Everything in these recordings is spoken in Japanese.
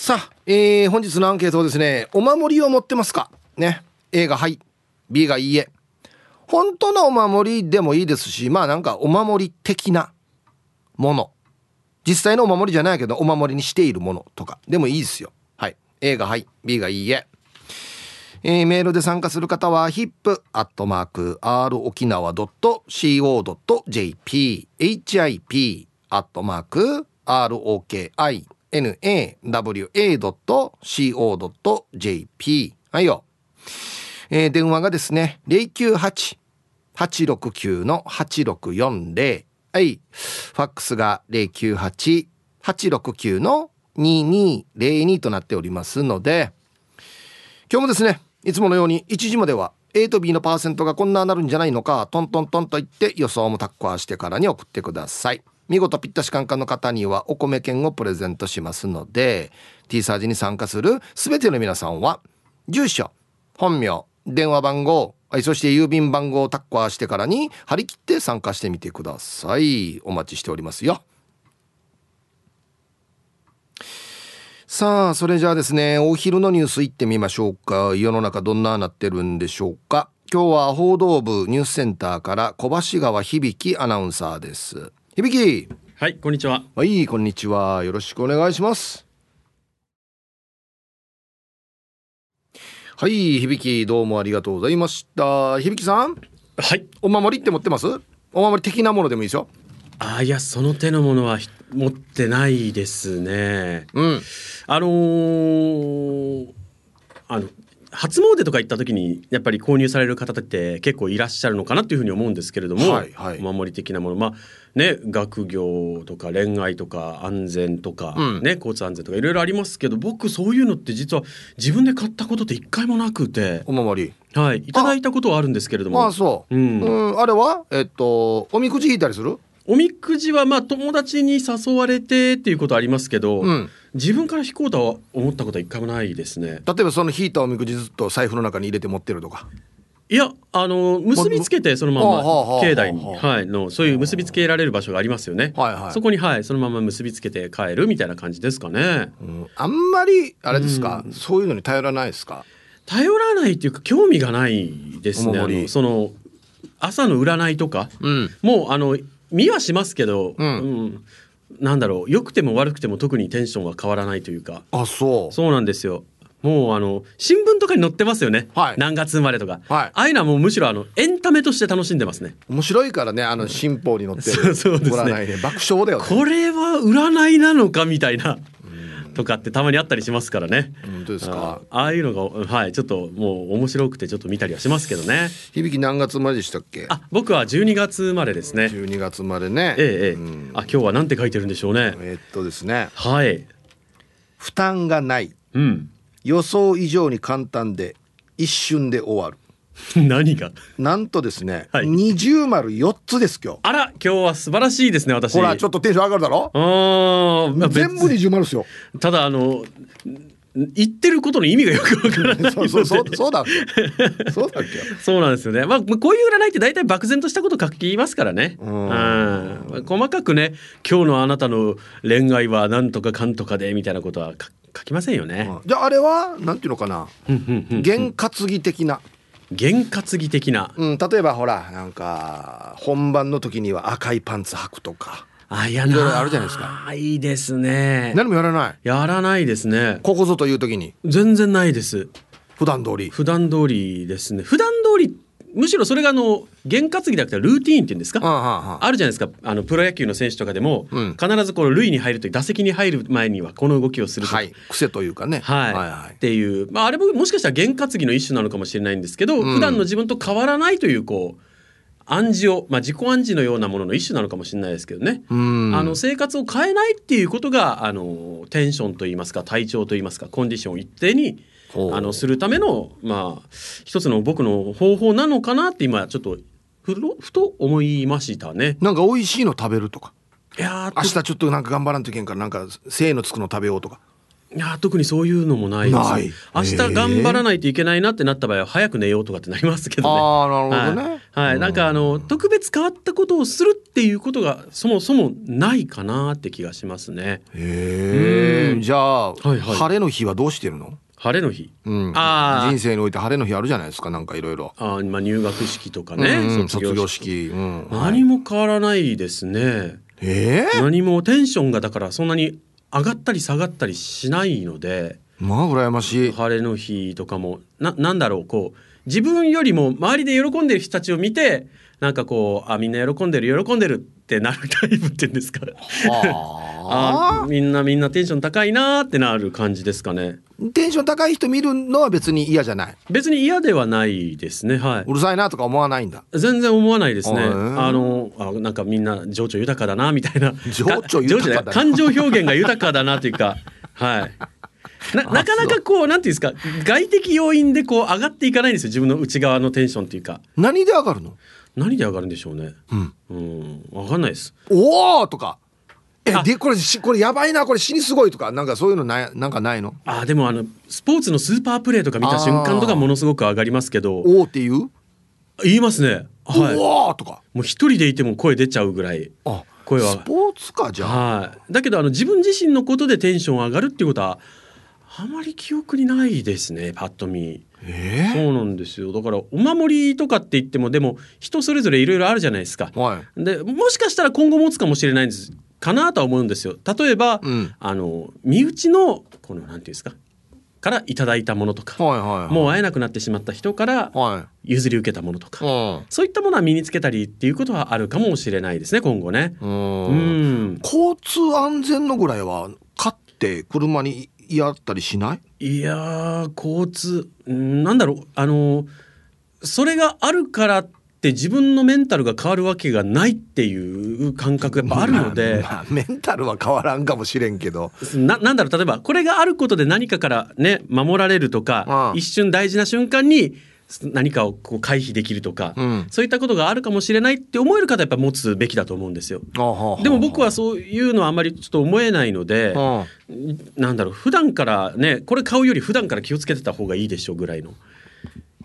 さあ、えー、本日のアンケートはですね、お守りを持ってますか？ね。A がはい、B がいいえ。本当のお守りでもいいですし、まあなんかお守り的なもの。実際のお守りじゃないけど、お守りにしているものとかでもいいですよ。はい。A がはい、B がいいえ。えー、メールで参加する方は hip.rokinawa.co.jp hip nawa.co.jp はいよ、えー、電話がですね098-869-8640はい。ファックスが098-869-2202となっておりますので今日もですねいつものように1時までは A と B のパーセントがこんななるんじゃないのかトントントンと言って予想もタッカーしてからに送ってください。見事ぴったしカンカンの方にはお米券をプレゼントしますので T サージに参加する全ての皆さんは住所本名電話番号そして郵便番号をタッカーしてからに張り切って参加してみてください。お待ちしておりますよ。さあそれじゃあですねお昼のニュースいってみましょうか。世の中どんななってるんでしょうか。今日は報道部ニュースセンターから小橋川響アナウンサーです。響はいこんにちは。はいこんにちは。よろしくお願いします。はい響どうもありがとうございました。響さん？はい。お守りって持ってます？お守り的なものでもいいですよ。あいやその手のものは持ってないですね。うん、あのー、あの初詣とか行った時にやっぱり購入される方って結構いらっしゃるのかなというふうに思うんですけれども、はいはい、お守り的なもの。まあね学業とか恋愛とか安全とか、うん、ね交通安全とかいろいろありますけど僕そういうのって実は自分で買ったことって一回もなくて。お守り。はい。いただいたことはあるんですけれども。あそう、うん、うん、あれは？えっとおみくじ引いたりする？おみくじはまあ友達に誘われてっていうことありますけど、うん、自分から引こうとは思ったことは一回もないですね。例えばその引いたおみくじずっと財布の中に入れて持ってるとかいやあの結びつけてそのまま境内に、はい、のそういう結びつけられる場所がありますよね、はいはい、そこに、はい、そのまま結びつけて帰るみたいな感じですかね、うん、あんまりあれですか、うん、そういうのに頼らないですか？頼らないっていうか興味がないですね。その朝の占いとか、うん、もうあの見はしますけど、うん、うん、なんだろう良くても悪くても特にテンションは変わらないというか。あそう。そうなんですよもうあの新聞とかに載ってますよね、はい、何月生まれとか、はい、ああいうのはもうむしろあのエンタメとして楽しんでますね面白いからねあの新報に載ってるそうですね、ね、爆笑だよ、ね、これは占いなのかみたいなとかってたまにあったりしますからね。本当ですか？ああいうのがはいちょっともう面白くてちょっと見たりはしますけどね。響き何月生まれでしたっけ？あ僕は12月生まれですね。12月生まれね。ええええ。うん、あ今日はなんて書いてるんでしょうね。えー、っとですね。はい。負担がない。うん。予想以上に簡単で一瞬で終わる。何が？なんとですね、はい、二重丸四つです今日。あら今日は素晴らしいですね私。ほらちょっとテンション上がるだろ？あ、まあ、全部二重丸ですよ。ただあの言ってることの意味がよくわからない そうそうそうそうだ。そうだっけそうなんですよね。まあこういう占いって大体漠然としたこと書きますからね。うん。細かくね今日のあなたの恋愛はなんとかかんとかでみたいなことは書きませんよね、じゃああれはなんていうのかな。験担ぎ的な。験担ぎ的な、うん、例えばほらなんか本番の時には赤いパンツ履くとかあいやいろいろあるじゃないですか。いいですね。何もやらない？やらないですね。ここぞという時に？全然ないです。普段通り。普段通りですね。普段通りむしろそれがあの験担ぎじゃなくてルーティーンっていうんですか？あるじゃないですか。あのプロ野球の選手とかでも、うん、必ずこの塁に入ると打席に入る前にはこの動きをするとはい、癖というかね、はい、はいはい。っていう、まあ、あれももしかしたら験担ぎの一種なのかもしれないんですけど、うん、普段の自分と変わらないというこう暗示を、まあ、自己暗示のようなものの一種なのかもしれないですけどね、あの生活を変えないっていうことがあのテンションといいますか体調といいますかコンディションを一定にあのするためのまあ一つの僕の方法なのかなって今ちょっとふふと思いましたね。なんか美味しいの食べるとか。いや明日ちょっとなんか頑張らんといけんからなんか精のつくの食べようとか。いや特にそういうのもないです。ない。明日頑張らないといけないなってなった場合は早く寝ようとかってなりますけどね。ああなるほどね、はい、はい。なんかあの特別変わったことをするっていうことがそもそもないかなって気がしますね。へえじゃあ、はいはい。晴れの日はどうしてるの、晴れの日、うん、あー。人生において晴れの日あるじゃないですかなんかいろいろ。あーまあ入学式とかね、うん卒業式。うん。何も変わらないですね。ええ何もテンションがだからそんなに上がったり下がったりしないのでまあ羨ましい。晴れの日とかも。ななんだろうこう自分よりも周りで喜んでる人たちを見てなんかこうあみんな喜んでる喜んでるってなるタイプっていうんですか。あ。あみんなみんなテンション高いなーってなる感じですかね。ーテンション高い人見るのは別に嫌じゃない？別に嫌ではないですね。はい。うるさいなとか思わないんだ？全然思わないですね。あのあなんかみんな情緒豊かだなみたいな。情緒豊か感情表現が豊かだなというか。はい。ななかなかこうなんていうんですか？外的要因でこう上がっていかないんですよ。自分の内側のテンションっていうか。何で上がるの？何で上がるんでしょうね。うん。うん。わかんないです。おおとかえあ。でこれしこれやばいなこれ死にすごいとかなんかそういうのないなんかないの？あでもあのスポーツのスーパープレーとか見た瞬間とかものすごく上がりますけど。おおっていう、言いますね。はい。おおとか。もう一人でいても声出ちゃうぐらいあ声は。スポーツかじゃあ。はい、だけどあの自分自身のことでテンション上がるっていうことはあまり記憶にないですねパッと見。えそうなんですよ。だからお守りとかって言ってもでも人それぞれいろいろあるじゃないですか。ー、はい。でもしかしたら今後持つかもしれないんですかなとは思うんですよ。例えば、うん。あの身内のこのなんていうんですか？からいただいたものとか、はいはいはい。もう会えなくなってしまった人からは譲り受けたものとか、いうん。そういったものは身につけたりっていうことはあるかもしれないですね今後ね。ううん。ん交通安全のぐらいは買って車にやったりしない？いやー交通んなんだろう。あのそれがあるからって自分のメンタルが変わるわけがないっていう感覚やっぱあるので、まあまあメンタルは変わらんかもしれんけど。ななんだろう例えばこれがあることで何かからね守られるとか、うん一瞬大事な瞬間に何かをこう回避できるとか、うん。そういったことがあるかもしれないって思える方はやっぱ持つべきだと思うんですよ。でも僕はそういうのはあんまりちょっと思えないので、うんなんだろう普段からねこれ買うより普段から気をつけてた方がいいでしょうぐらいの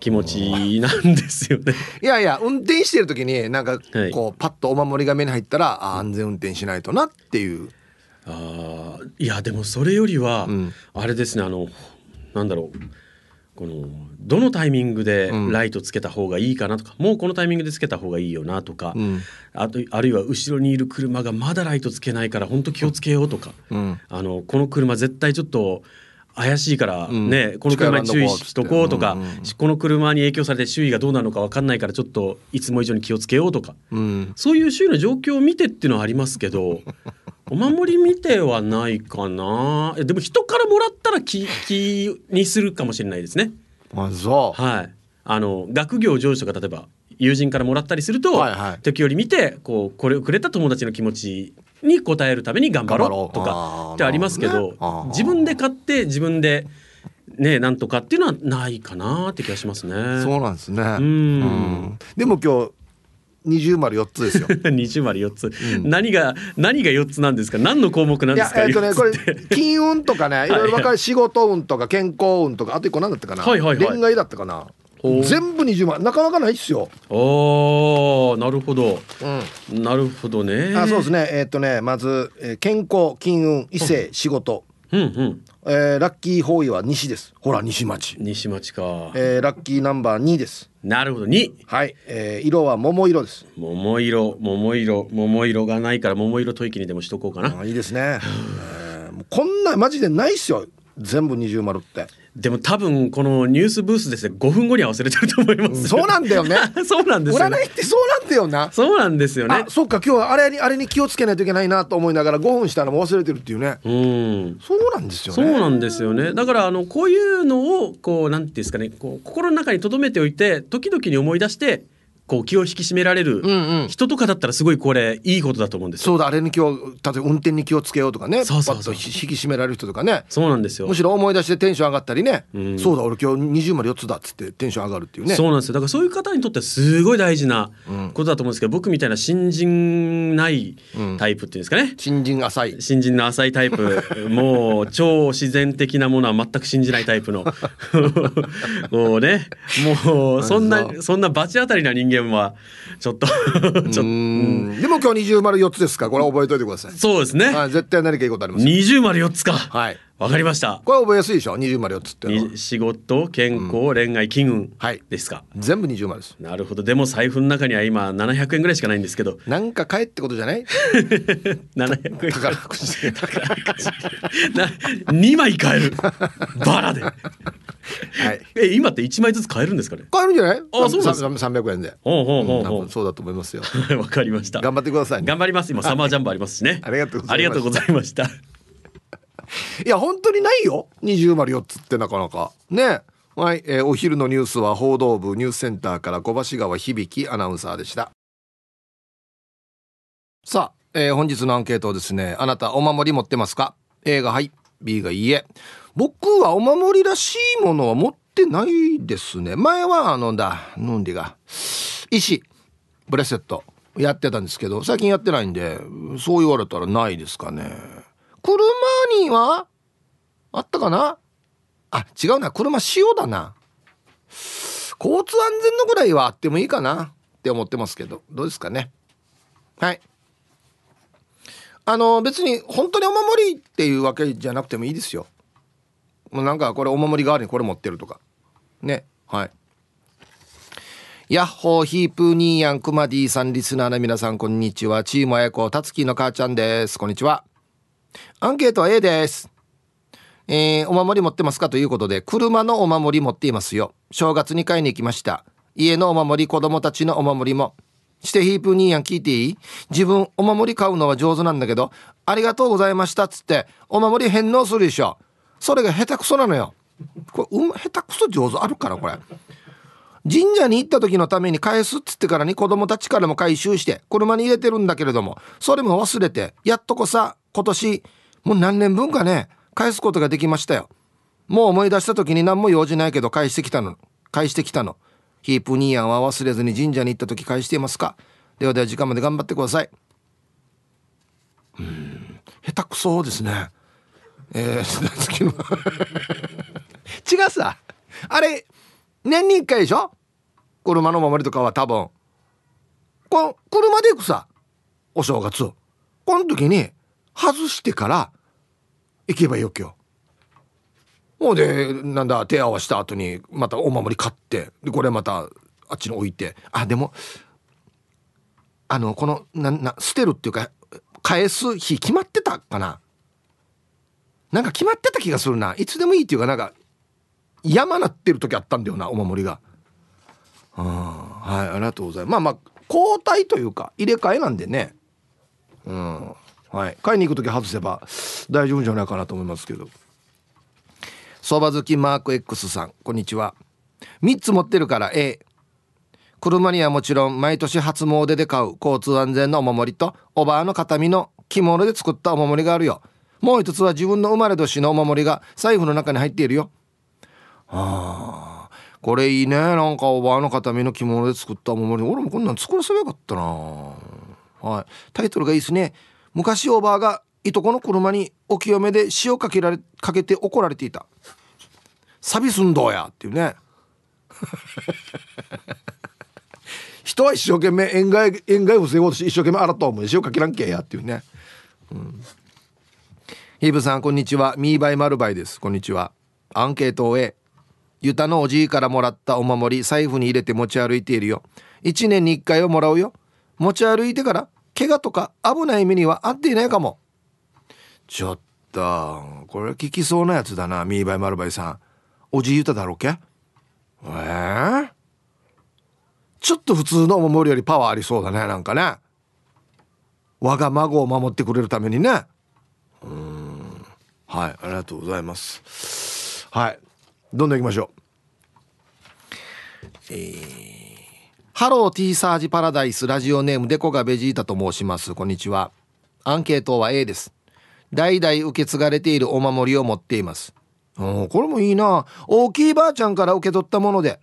気持ちなんですよね。いやいや運転してる時になんかはい。こうパッとお守りが目に入ったらあ安全運転しないとなっていう。あーいやでもそれよりは、うん。あれですねあのなんだろう。このどのタイミングでうん。ライトつけた方がいいかなとか、もうこのタイミングでつけた方がいいよなとか、うん。あとあるいは後ろにいる車がまだライトつけないから本当気をつけようとか、うん。あのこの車絶対ちょっと怪しいからうん。ね、この車に注意しとこうとか、近寄らんうっつってこの車に影響されて周囲がどうなるのか分かんないからちょっといつも以上に気をつけようとか。うん。そういう周囲の状況を見てっていうのはありますけど お守り見てはないかな。えでも人からもらったら気気にするかもしれないですね。あそはい、あの学業上司とか例えば友人からもらったりすると、はいはい。時折見てこうこれをくれた友達の気持ちに応えるために頑張ろうとかってありますけど自分で買って自分でねなんとかっていうのはないかなって気がしますね。うそうなんですね。ん。うん。でも今日二重丸四つですよ。二十丸四つ、何が何が四つなんですか？何の項目なんいですか？やえっとねこれ金運とかねいろいろ分かる仕事運とか健康運とかあと一個何だったかな？はいはいはい。恋愛だったかな？全部二重丸なかなかないっすよ。おーなるほど。うん。なるほどね。あそうですね。えっとねまずえー健康金運異性仕事。うんうん。えーラッキー方位は西です。ほら西町。西町か。えーラッキーナンバー2です。なるほど。二。はい、えー色は桃色です。桃色。桃色。桃色がないから桃色吐息にでもしとこうかな。あいいですね、えーこんなマジでないっすよ全部二重丸ってでも多分このニュースブースですね5分後には忘れてると思います。そうなんだよね そうなんですよ、占ね。いってそうなんだよなそうなんですよねあ。そっか今日はあれにあれに気をつけないといけないなと思いながら5分したらもう忘れてるっていうねうん。そうなんですよねそうなんですよね。だからあのこういうのをこうなんていうんですかね、こう心の中に留めておいて時々に思い出してこう気を引き締められる人とかだったらすごいこれいいことだと思うんですよ。そうだあれに気を例えば運転に気をつけようとかね。そうそうそう。引き締められる人とかね。そうなんですよ。む。しろ思い出してテンション上がったりね、そうだ俺今日二重丸4つだっつってテンション上がるっていうね。そうなんですよ。だからそういう方にとってはすごい大事なことだと思うんですけど、僕みたいな新人ないタイプっていうんですかね、新人浅い。新人の浅いタイプ。もう超自然的なものは全く信じないタイプの。もうね。もうそんなそんな罰当たりな人間はちょっとちょっとうん。でも今日二重丸4つですか？らこれは覚えておいてください、そうですね。はい、絶対何かいいことあります二重丸四つか。はいわかりました。これ覚えやすいでしょ？二重丸4つって仕事健康、恋愛金運はい。ですか、全部二重丸です。なるほど。でも財布の中には今700円ぐらいしかないんですけど。なんか買えってことじゃない？700円。宝くじ。でな2枚買える。バラで。はい。え今って1枚ずつ買えるんですかね？買えるんじゃない？あそうなんですか。300円で。ほうほうほうほ多分そうだと思いますよ。う わかりました。頑張ってくださいね。頑張ります。今サマージャンボありますしね。ありがとうございましたありがとうござ いや本当にないよ。二重丸4つってなかなか。ね。はい、えーお昼のニュースは報道部ニュースセンターから小橋川響アナウンサーでした。さあ、えー本日のアンケートをですねあなたお守り持ってますか？A がはい。B がいいえ。僕はお守りらしいものは持ってないですね。前はあのだ飲んでが。石ブレスレットやってたんですけど最近やってないんでそう言われたらないですかね。車にはあったかな？あ違うな。車塩だな。交通安全のぐらいはあってもいいかな。って思ってますけど。どうですかね？はい。あの別に本当にお守りっていうわけじゃなくてもいいですよ。もうなんかこれお守り代わりにこれ持ってるとか。ね。はい。ヤッホーヒープーニーヤンクマディさんリスナーの皆さんこんにちは。チームあやこたつきの母ちゃんです。こんにちは。アンケートは A です。えーお守り持ってますかということで車のお守り持っていますよ。正月に買いに行きました。家のお守り子供たちのお守りも。してヒープニーヤン聞いていい？自分お守り買うのは上手なんだけどありがとうございましたっつってお守り返納するでしょ。それが下手くそなのよ。これ、うん、下手くそ上手あるからこれ。神社に行った時のために返すっつってからに子供たちからも回収して車に入れてるんだけれどもそれも忘れてやっとこさ今年もう何年分かね返すことができましたよ。もう思い出した時に何も用事ないけど返してきたの。返してきたの。ヒープニーヤンは忘れずに神社に行った時返していますか。ではでは時間まで頑張ってください。うん下手くそですね。えー、違うさ。あれ年に1回でしょ？車の守りとかは多分。この車で行くさ。お正月この時に外してから行けばいいわけよ。もうでなんだ手合わした後にまたお守り買ってでこれまたあっちに置いて。あでもあのこのなな捨てるっていうか返す日決まってたかな？なんか決まってた気がするな。いつでもいいっていうかなんか山なってる時あったんだよなお守りが。うんはいありがとうございます。まあまあ交代というか入れ替えなんでね。うん。はい。買いに行く時外せば大丈夫じゃないかなと思いますけど。相場好きマーク X さんこんにちは。3つ持ってるから A 車にはもちろん毎年初詣で買う交通安全のお守りとおばあの形見の着物で作ったお守りがあるよ。もう一つは自分の生まれ年のお守りが財布の中に入っているよ。あー。これいいねなんかおばあの形見の着物で作ったお守り。俺もこんなん作らせばよかったな。はい。タイトルがいいですね。昔おばあがいとこの車にお清めで塩かけられかけて怒られていた。錆びすんどうやっていうね。人は一生懸命塩害塩害を防ごうとして一生懸命洗った思う塩かけらんけやっていうね、うん、ヒブさんこんにちは。ミーバイマルバイです。こんにちは。アンケートを A ユタのおじいからもらったお守り財布に入れて持ち歩いているよ。1年に1回をもらうよ。持ち歩いてから怪我とか危ない目には遭っていないかも。ちょっとこれ聞きそうなやつだなミーバイマルバイさん。おじいユタだろうけ？えー、ちょっと普通のお守りよりパワーありそうだねなんかね。我が孫を守ってくれるためにね。うん。はいありがとうございます。はいどんどん行きましょう。えー、ハロー T サージパラダイスラジオネームデコがベジータと申します。こんにちは。アンケートは A です。代々受け継がれているお守りを持っています。これもいいな。大きいばあちゃんから受け取ったもので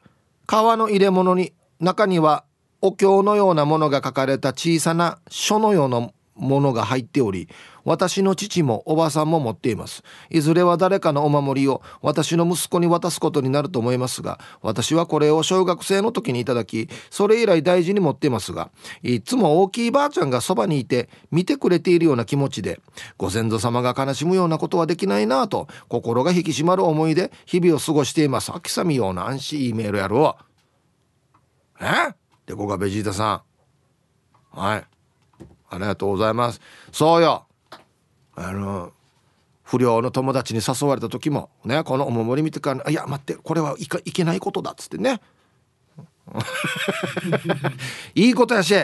革の入れ物に中にはお経のようなものが書かれた小さな書のようなものが入っており私の父もおばさんも持っています。いずれは誰かのお守りを私の息子に渡すことになると思いますが私はこれを小学生の時にいただきそれ以来大事に持っていますがいつも大きいばあちゃんがそばにいて見てくれているような気持ちでご先祖様が悲しむようなことはできないなぁと心が引き締まる思いで日々を過ごしています。秋さみような安心いいメールやろう。え？でこがベジータさん。はい。ありがとうございます。そうよ。あの不良の友達に誘われた時もねこのお守り見てから「いや待ってこれはいかいけないことだ」っつってね。いいことやし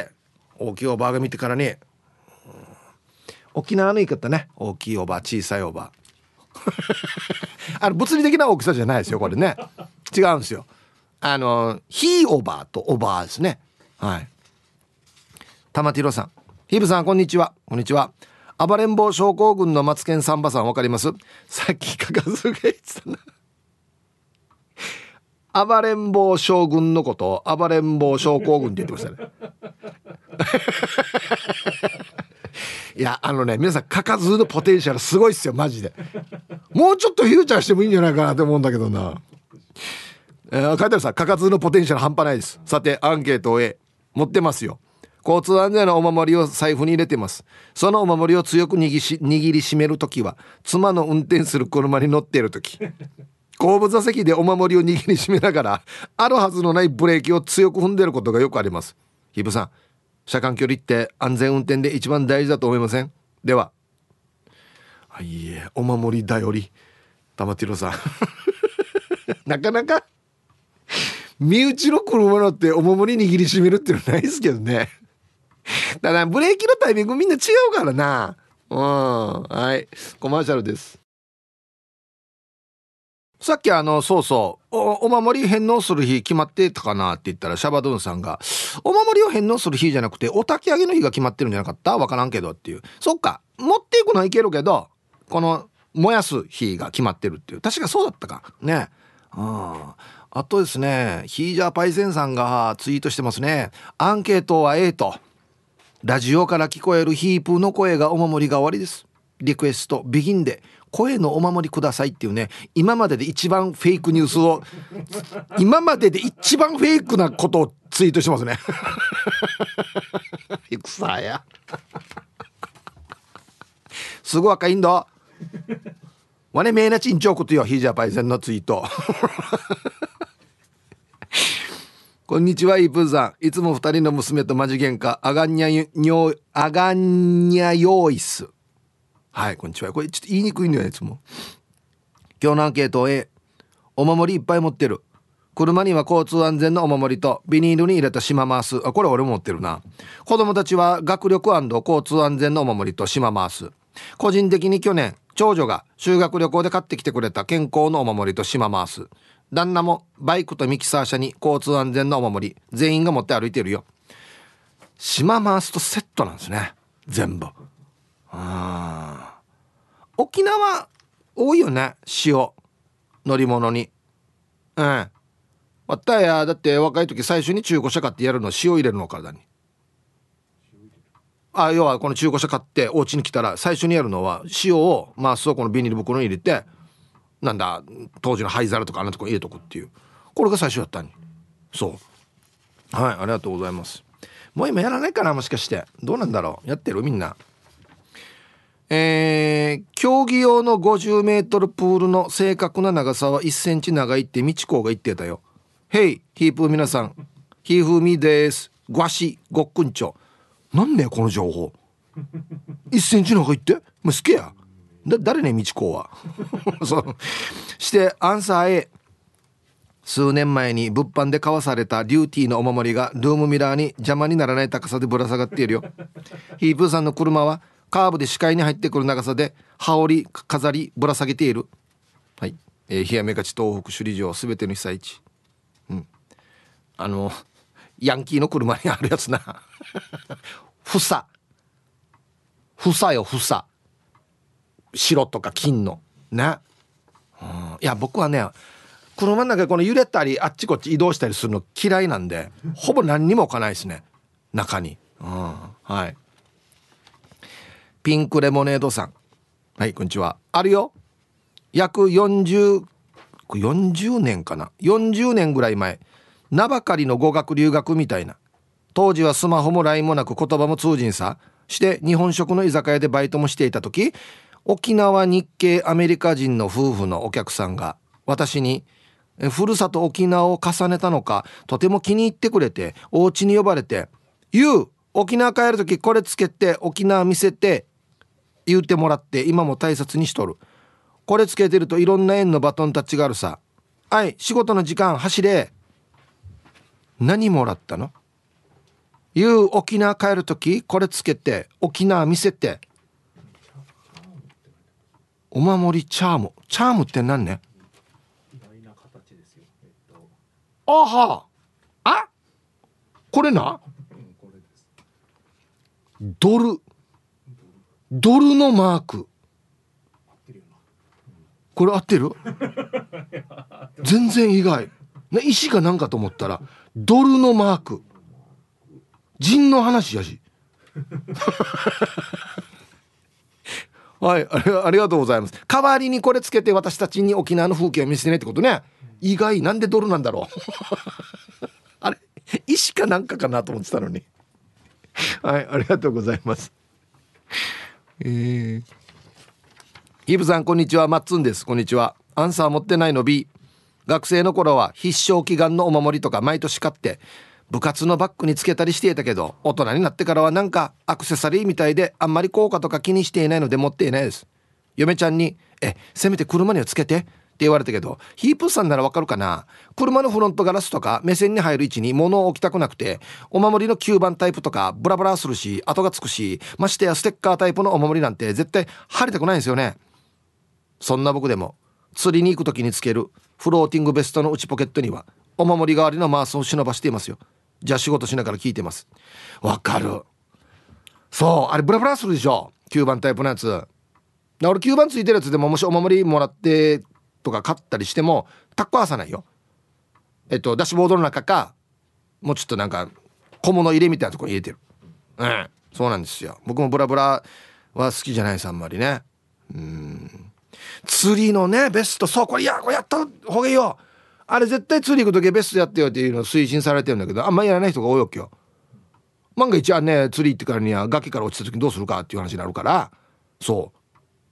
大きいおばあが見てからに、沖縄の言い方ね。大きいおば小さいおば。あ あの物理的な大きさじゃないですよこれね。違うんですよ。あのひいおばあとおばあですね。はい。玉ティロさん。ヒブさんこんにちは。こんにちは。暴れん坊症候群のマツケンサンバさんわかります？さっきかかずが言ってたな暴れん坊将軍のことを暴れん坊症候群って言ってましたね。いやあのね皆さんかかずのポテンシャルすごいっすよマジで。もうちょっとフューチャーしてもいいんじゃないかなって思うんだけどな。えー、書いてあるさかかずのポテンシャル半端ないです。さてアンケートを A 持ってますよ。交通安全のお守りを財布に入れてます。そのお守りを強く握りし握りしめる時は妻の運転する車に乗っている時。後部座席でお守りを握りしめながらあるはずのないブレーキを強く踏んでることがよくあります。ひぶさん車間距離って安全運転で一番大事だと思いません？では。あいいえお守りだより。玉ティロさん。なかなか。身内の車乗ってお守り握りしめるっていうのはないですけどね。だからブレーキのタイミングみんな違うからな。うん。はい。コマーシャルです。さっきあのそうそう。お守り返納する日決まってたかなって言ったらシャバドゥンさんがお守りを返納する日じゃなくてお焚き上げの日が決まってるんじゃなかった？わからんけどっていう。そっか。持っていくのはいけるけどこの燃やす日が決まってるっていう。確かそうだったか。ね。うん。あとですねヒージャーパイセンさんがツイートしてますね。アンケートは A と。ラジオから聞こえるヒープの声がお守りが終わりです。リクエストビギンで声のお守りくださいっていうね今までで一番フェイクニュースを今までで一番フェイクなことをツイートしてますね。戦や。すごい赤いんだ。わねめいなちんちょうことよヒージャーパイセンのツイート。こんにちは、イープーさん。いつも二人の娘とマジ喧嘩。アガンニャヨ、アガンニャヨイス。はい、こんにちは。これちょっと言いにくいんだよ、いつも。今日のアンケート A。お守りいっぱい持ってる。車には交通安全のお守りとビニールに入れた島マース。あ、これ俺も持ってるな。子供たちは学力交通安全のお守りと島マース。個人的に去年、長女が修学旅行で買ってきてくれた健康のお守りと島マース。旦那もバイクとミキサー車に交通安全のお守り全員が持って歩いてるよ。島回すとセットなんですね。全部。あ沖縄多いよね。塩乗り物に。うん。わったやだって若い時最初に中古車買ってやるの塩入れるの体に。あ要はこの中古車買ってお家に来たら最初にやるのは塩を回すをこのビニール袋に入れてなんだ当時の灰皿とかあんなとこ入れとくっていう。これが最初だったにそう。はいありがとうございます。もう今やらないかなもしかして。どうなんだろう。やってる？みんな。えー、競技用の 50m プールの正確な長さは1センチ長いってみちこが言ってたよ「ヘイヒープー皆さん。ヒーフーミです。ごわしごっくんちょ。なんでこの情報。1センチ長いって？もう好きや。だ誰ねみちこは？そう。してアンサー A 数年前に物販で買わされたデューティーのお守りがルームミラーに邪魔にならない高さでぶら下がっているよ。ヒープーさんの車はカーブで視界に入ってくる長さで羽織飾りぶら下げている。はい、えー、冷やめがち東北首里城すべての被災地。うん。あのヤンキーの車にあるやつな。ふさふさよふさ白とか金の。ね、うん、いや僕はね車の中でこの揺れたりあっちこっち移動したりするの嫌いなんでほぼ何にも置かないですね。中に、うん、はい。ピンクレモネードさん。はいこんにちは。あるよ。約40 40年かな。40年ぐらい前。名ばかりの語学留学みたいな。当時はスマホも LINE もなく言葉も通じんさ。して日本食の居酒屋でバイトもしていた時沖縄日系アメリカ人の夫婦のお客さんが私にふるさと沖縄を重ねたのかとても気に入ってくれてお家に呼ばれて「ゆう沖縄帰る時これつけて沖縄見せて」言うてもらって今も大切にしとる。これつけてるといろんな縁のバトンタッチがあるさ。はい仕事の時間走れ。何もらったの？ゆう沖縄帰る時これつけて沖縄見せて。お守りチャーム。チャームって何ね？あは。あ？これな？ドル。ドルのマーク。これ合ってる？全然意外。な石かなんかと思ったらドルのマーク。人の話やし はいありがとうございます。代わりにこれつけて私たちに沖縄の風景を見せてねってことね。意外なんでドルなんだろう。あれ石かなんかかなと思ってたのに。はいありがとうございます。えー、イブさんこんにちは。マッツンです。こんにちは。アンサー持ってないの B 学生の頃は必勝祈願のお守りとか毎年買って部活のバッグにつけたりしていたけど大人になってからはなんかアクセサリーみたいであんまり効果とか気にしていないので持っていないです。嫁ちゃんに「えせめて車にはつけて」って言われたけどヒープさんならわかるかな？車のフロントガラスとか目線に入る位置に物を置きたくなくてお守りの9番タイプとかブラブラするし跡がつくしましてやステッカータイプのお守りなんて絶対貼りたくないんですよね。そんな僕でも釣りに行く時につけるフローティングベストの内ポケットにはお守り代わりのマースを忍ばしていますよ。じゃあ仕事しながら聞いてます。わかる。そうあれブラブラするでしょ？9番タイプのやつ。俺9番ついてるやつでももしお守りもらってとか買ったりしてもタッコ合わさないよ。えっとダッシュボードの中かもうちょっとなんか小物入れみたいなとこに入れてる。うん。そうなんですよ。僕もブラブラは好きじゃないですあんまりね。うん。釣りのねベスト。そうこれいやこれやった方がいいよ。あれ絶対釣り行く時ベストやってよっていうのを推進されてるんだけどあんまりやらない人が多いわけよ。万が一はね釣り行ってからには崖から落ちた時にどうするかっていう話になるから。そう。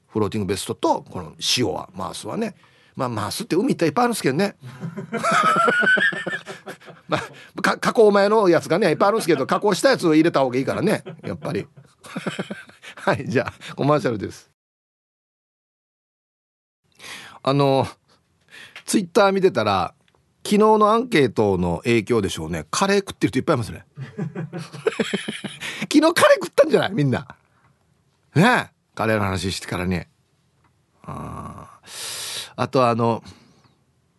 フローティングベストとこの塩はマースはね。まあマースって海っていっぱいあるんですけどね。まあ加工前のやつがねいっぱいあるんですけど加工したやつを入れた方がいいからね。やっぱり。はいじゃあコマーシャルです。あのツイッター見てたら昨日のアンケートの影響でしょうね。カレー食ってる人いっぱいいますね。昨日カレー食ったんじゃない？みんな。ね。カレーの話してからね。ああとあの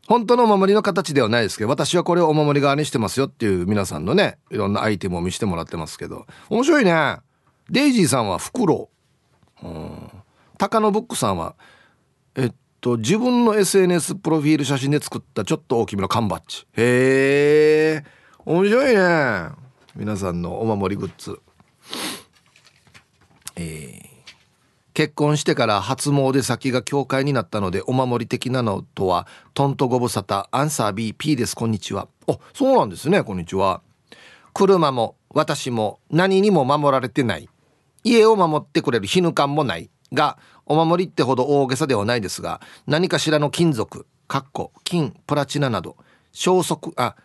本当のお守りの形ではないですけど私はこれをお守り側にしてますよっていう皆さんのねいろんなアイテムを見せてもらってますけど。面白いね。デイジーさんは袋。うん。高野ブックさんはと自分の SNS プロフィール写真で作ったちょっと大きめの缶バッジ。へえ面白いね。皆さんのお守りグッズ。えー、結婚してから初詣先が教会になったのでお守り的なのとはトントご無沙汰アンサー BP です。こんにちは。あそうなんですね。こんにちは。車も私も何にも守られてない。家を守ってくれる絹感もない。がお守りってほど大げさではないですが何かしらの金属かっこ金プラチナなど消息あ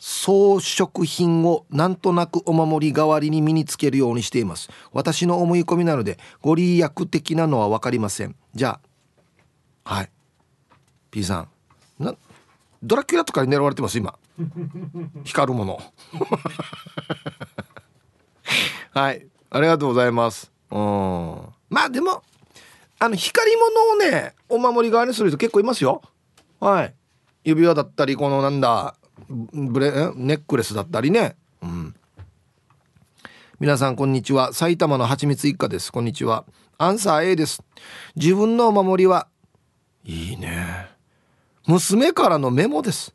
装飾品をなんとなくお守り代わりに身につけるようにしています。私の思い込みなのでご利益的なのは分かりません。じゃあはい。P さん。なドラキュラとかに狙われてます今。光るもの。はい。ありがとうございます。うん。まあでもあの光り物をねお守り側にする人結構いますよ。はい。指輪だったりこのなんだブレネックレスだったりね。うん。皆さんこんにちは。埼玉のはちみつ一家です。こんにちは。アンサー A です。自分のお守りはいいね。娘からのメモです。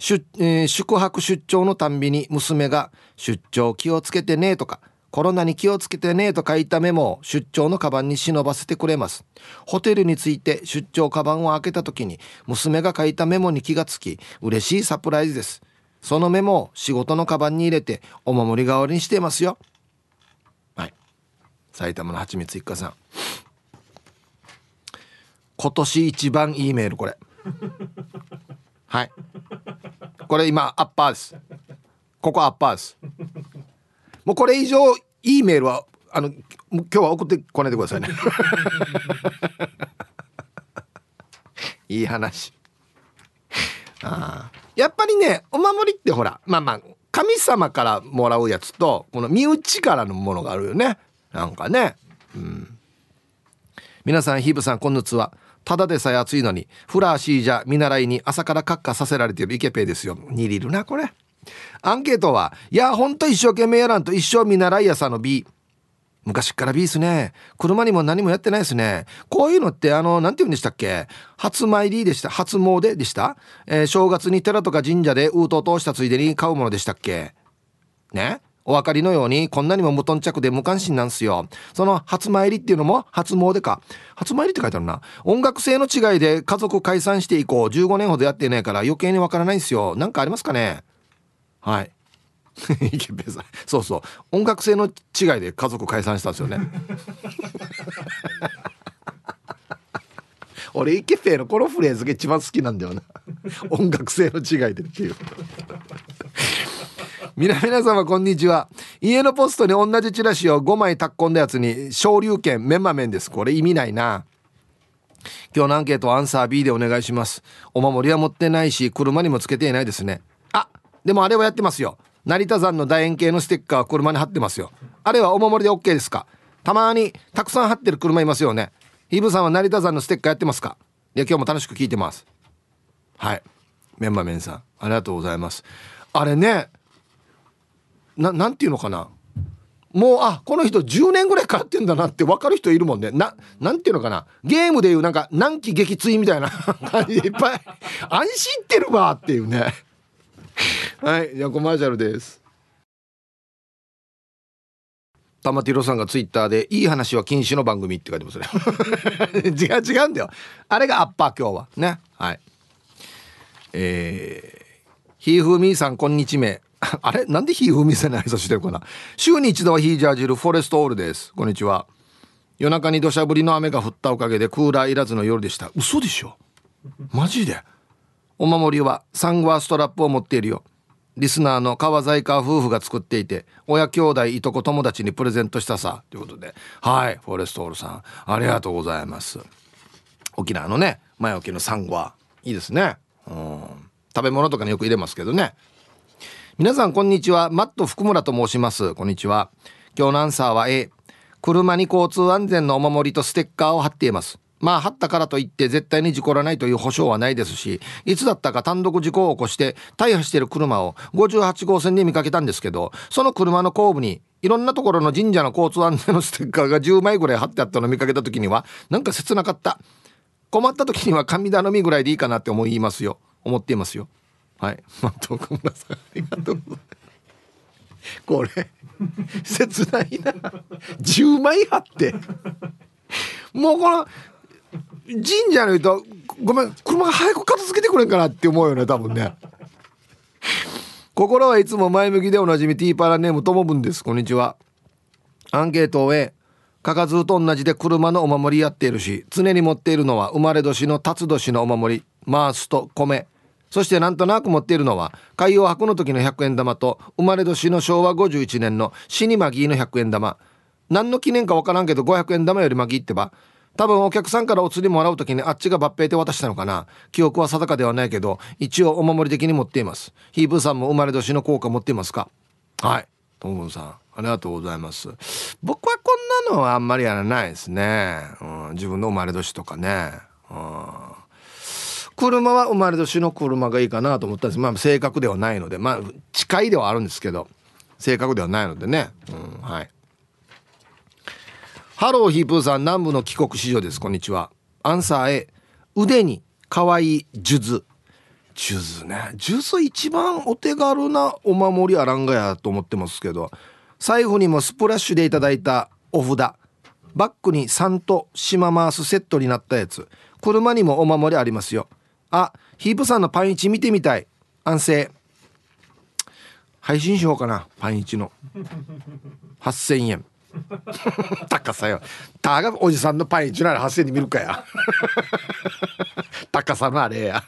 出、えー、宿泊出張のたんびに娘が「出張気をつけてね」とか「コロナに気をつけてね」と書いたメモを出張のカバンに忍ばせてくれます。ホテルに着いて出張カバンを開けた時に娘が書いたメモに気がつき嬉しいサプライズです。そのメモを仕事のカバンに入れてお守り代わりにしていますよ。はい。埼玉のはちみつ一家さん。今年一番いいメールこれ。はい。これ今アッパーです。ここアッパーです。もうこれ以上いいメールはあの今日は送ってこないでくださいね。いい話。あやっぱりねお守りってほらまあまあ神様からもらうやつとこの身内からのものがあるよね。なんかね。うん。皆さんヒーブさんこんにちは。ただでさえ暑いのにフラーシーじゃ見習いに朝からカッカさせられてるイケペイですよ。にりるなこれアンケートはいやほんと一生懸命やらんと一生見習いやさの B 昔から B ですね。車にも何もやってないですね。こういうのってあの何て言うんでしたっけ？初参りでした。初詣でした、えー、正月に寺とか神社でウートを通したついでに買うものでしたっけ？ね？お分かりのようにこんなにも無頓着で無関心なんすよ。その初参りっていうのも初詣か。初参りって書いてあるな。音楽性の違いで家族解散して以降15年ほどやっていないから余計にわからないんすよ。なんかありますかね？はい。そうそう。音楽性の違いで家族解散したんですよね。俺イケペイのこのフレーズが一番好きなんだよな。音楽性の違いでっていう。皆皆様こんにちは家のポストに同じチラシを5枚タッコんだやつに昇竜拳メンマ麺ですこれ意味ないな今日のアンケートアンサー B でお願いしますお守りは持ってないし車にもつけていないですねでもあれはやってますよ。成田山の楕円形のステッカーは車に貼ってますよ。あれはお守りで OK ですか？たまにたくさん貼ってる車いますよね。ヒブさんは成田山のステッカーやってますか？いや今日も楽しく聞いてます。はい。メンマメンさんありがとうございます。あれねななんていうのかな？もうあこの人10年ぐらいかかってんだなって分かる人いるもんね。ななんていうのかな？ゲームでいうなんか何期撃墜みたいな感じでいっぱい。安心ってるわっていうね。はいじゃあコマーシャルです。玉ティロさんがツイッターで「いい話は禁止の番組」って書いてますね。違う違うんだよ。あれがアッパー今日は。ね。はい。えー、ひーふーみーさんこんにちめ。あれ？なんで火踏みせない挨拶してるかな？週に一度は火ジャージるフォレストオールです。こんにちは。夜中に土砂降りの雨が降ったおかげでクーラーいらずの夜でした。嘘でしょ？マジで？お守りはサンゴアストラップを持っているよ。リスナーの川細川夫婦が作っていて親兄弟いとこ友達にプレゼントしたさ。ということで。はいフォレストオールさん。ありがとうございます。沖縄のね前置きのサンゴはいいですね。うん。食べ物とかによく入れますけどね。皆さんこんにちは。マット福村と申します。こんにちは。今日のアンサーは A 車に交通安全のお守りとステッカーを貼っています。まあ貼ったからといって絶対に事故らないという保証はないですしいつだったか単独事故を起こして大破している車を58号線で見かけたんですけどその車の後部にいろんなところの神社の交通安全のステッカーが10枚ぐらい貼ってあったのを見かけた時にはなんか切なかった。困った時には神頼みぐらいでいいかなって思いますよ。思っていますよ。はい。松岡村さんありがとうございます。これ切ないな。10枚貼って。もうこの神社の人ごめん車早く片付けてくれんかなって思うよね多分ね。心はいつも前向きでおなじみティーパラネームともぶんです。こんにちは。アンケートを終えかかずと同じで車のお守りやっているし常に持っているのは生まれ年の辰年のお守りマースと米。そしてなんとなく持っているのは海洋博の時の100円玉と生まれ年の昭和51年の死にマギーの100円玉。何の記念か分からんけど500円玉よりマギーってば。多分お客さんからお釣りもらう時にあっちが抜兵で渡したのかな。記憶は定かではないけど一応お守り的に持っています。ヒーブーさんも生まれ年の効果持っていますか？はい。トムさんありがとうございます。僕はこんなのはあんまりやらないですね、うん、自分の生まれ年とかね、うん。車車は生まれ年の車がいいかなと思ったんです。まあ正確ではないので。まあ近いではあるんですけど。正確ではないのでね、うん、はい。ハローヒープーさん南部の帰国子女です。こんにちは。アンサー A 腕に可愛い数珠。数珠ね。数珠一番お手軽なお守りあらんがやと思ってますけど財布にもスプラッシュでいただいたお札。バッグに3と島回すセットになったやつ。車にもお守りありますよ。あヒープさんのパンイチ見てみたい。安静。配信しようかな。パンイチの。8000円。高さよ。たがおじさんのパンイチなら8000円で見るかや。高さのあれや。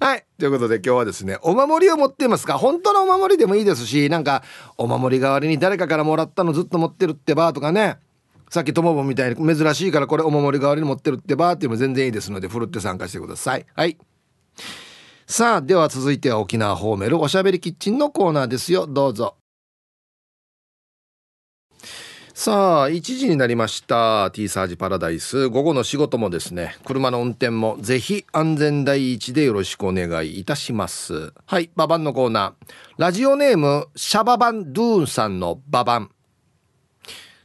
はい。ということで今日はですねお守りを持っていますか。本当のお守りでもいいですしなんかお守り代わりに誰かからもらったのずっと持ってるってばとかね。さっきともぼみたいに珍しいからこれお守り代わりに持ってるってばっていうのも全然いいですのでふるって参加してください。はい。さあでは続いては沖縄ホーメルおしゃべりキッチンのコーナーですよ。どうぞ。さあ1時になりました。T サージパラダイス。午後の仕事もですね車の運転もぜひ安全第一でよろしくお願いいたします。はいババンのコーナー。ラジオネームシャババンドゥーンさんのババン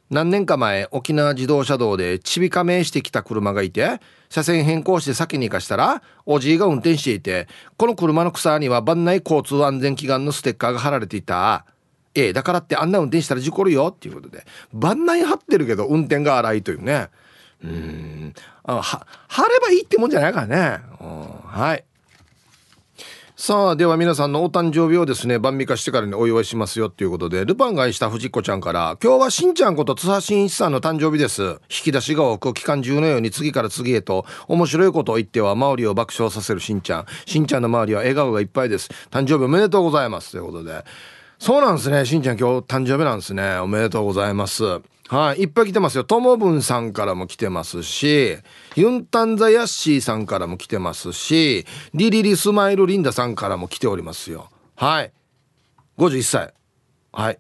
何年か前沖縄自動車道でちび加盟してきた車がいて車線変更して先に行かしたらおじいが運転していてこの車の草には番内交通安全祈願のステッカーが貼られていた。ええだからってあんな運転したら事故るよっていうことで。番内張ってるけど運転が荒いというね。うん。あは貼ればいいってもんじゃないからね、うん、はい。さあでは皆さんのお誕生日をですね晩味化してからにお祝いしますよっていうことでルパンが愛した藤子ちゃんから今日はしんちゃんこと津波真一さんの誕生日です。引き出しが多く期間中のように次から次へと面白いことを言っては周りを爆笑させるしんちゃん。しんちゃんの周りは笑顔がいっぱいです。誕生日おめでとうございます。ということで。そうなんですね。しんちゃん今日誕生日なんですね。おめでとうございます。はい。いっぱい来てますよ。ともぶんさんからも来てますし、ユンタンザヤッシーさんからも来てますし、リリリスマイルリンダさんからも来ておりますよ。はい。51歳。はい。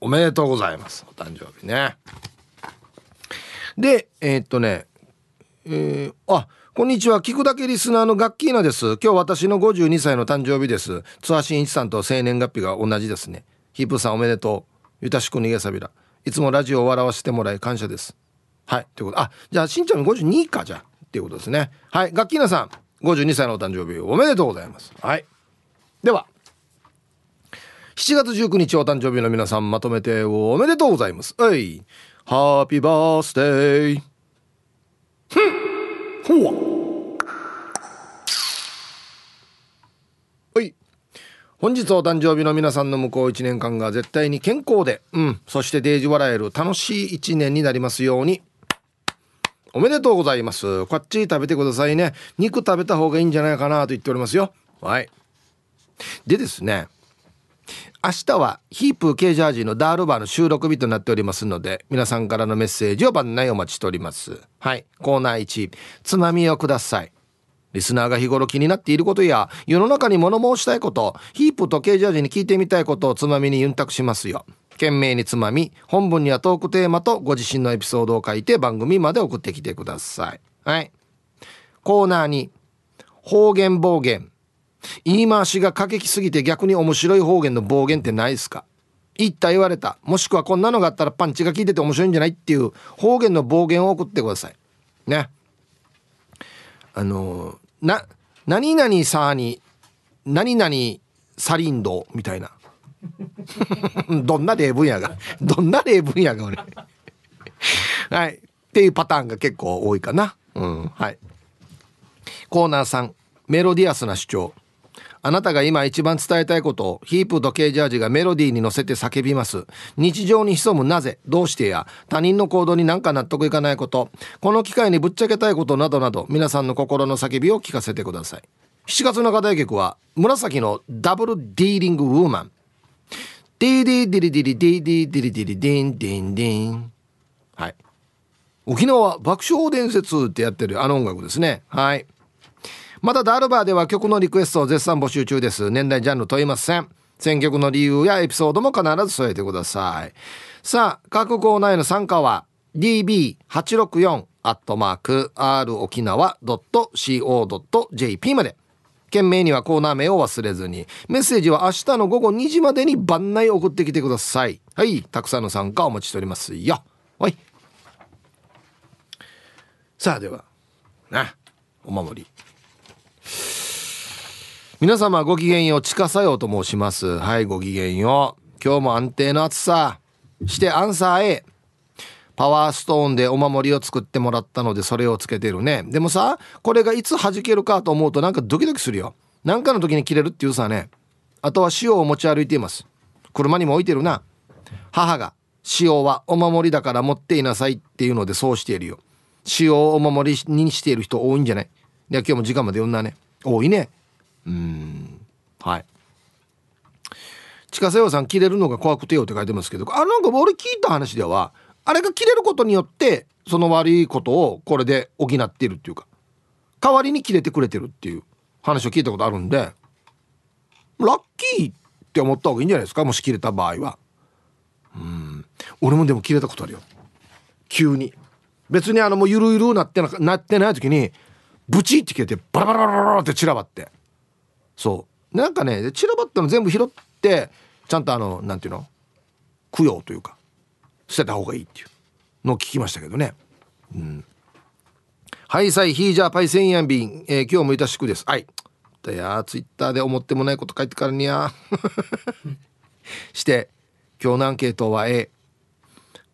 おめでとうございます。お誕生日ね。で、えー、っとね、えー、あ、こんにちは。聞くだけリスナーのガッキーナです。今日私の52歳の誕生日です。津波真一さんと生年月日が同じですね。ヒープさんおめでとう。ゆたしく逃げさびら。いつもラジオを笑わせてもらい感謝です。はい。ということ。あ、じゃあしんちゃんの52か、じゃ。っていうことですね。はい。ガッキーナさん、52歳のお誕生日おめでとうございます。はい。では、7月19日お誕生日の皆さんまとめておめでとうございます。はい。ハッピーバースデー。ふんほわ。はい本日お誕生日の皆さんの向こう1年間が絶対に健康で、うん、そしてデージ笑える楽しい1年になりますように。おめでとうございます。こっち食べてくださいね。肉食べた方がいいんじゃないかなと言っておりますよ。はい。でですね、明日はヒープケージャージのダールバーの収録日となっておりますので、皆さんからのメッセージを番内お待ちしております。はい。コーナー1、つまみをください。リスナーが日頃気になっていることや世の中に物申したいことヒープとケージャージに聞いてみたいことをつまみにユンタクしますよ。懸命につまみ本文にはトークテーマとご自身のエピソードを書いて番組まで送ってきてください。はい。コーナーに方言暴言。言い回しが過激すぎて逆に面白い方言の暴言ってないですか？言った言われた。もしくはこんなのがあったらパンチが効いてて面白いんじゃない？っていう方言の暴言を送ってください。ね。あのな何々さに何々サリンドみたいな。どんな例文やが。どんな例文やが俺。はい。っていうパターンが結構多いかな。うん。はい。コーナーさんメロディアスな主張。あなたが今一番伝えたいことをヒープとケージャージがメロディーに乗せて叫びます。日常に潜むなぜ、どうしてや、他人の行動になんか納得いかないこと、この機会にぶっちゃけたいことなどなど、皆さんの心の叫びを聞かせてください。7月の課題曲は、紫の Double Dealing Woman。ディーディーディリディリディディディリディリディンディンディン。はい。沖縄爆笑伝説ってやってるあの音楽ですね。はい。またダールバーでは曲のリクエストを絶賛募集中です。年代ジャンル問いません。選曲の理由やエピソードも必ず添えてください。さあ各コーナーへの参加は DB864 アットマーク r 沖縄 .co.jp まで。件名にはコーナー名を忘れずに。メッセージは明日の午後2時までに番内送ってきてください。はいたくさんの参加お待ちしておりますよ。はい。さあではなお守り。皆様ごきげんよう地下作用と申します。はいごきげんよう。今日も安定の暑さ。してアンサー A パワーストーンでお守りを作ってもらったのでそれをつけてるね。でもさこれがいつ弾けるかと思うとなんかドキドキするよ。なんかの時に切れるっていうさね。あとは塩を持ち歩いています。車にも置いてるな。母が塩はお守りだから持っていなさいっていうのでそうしているよ。塩をお守りにしている人多いんじゃない？いや今日も時間まで読んだね。多いね。うん。はい。近瀬さん切れるのが怖くてよって書いてますけどあなんか俺聞いた話ではあれが切れることによってその悪いことをこれで補っているっていうか代わりに切れてくれてるっていう話を聞いたことあるんでラッキーって思った方がいいんじゃないですか？もし切れた場合は。うん。俺もでも切れたことあるよ。急に。別にあのもうゆるゆるなってななってない時にブチって切れてバラバラバラバラって散らばって。そうなんかね散らばったの全部拾ってちゃんとあのなんていうの？供養というか捨てた方がいいっていうのを聞きましたけどね。うん。はい、さい、ヒージャーパイセンヤンビン、えー、今日もいたしくです。はい。だや、ツイッターで思ってもないこと書いてからにゃ。して、今日のアンケートは A。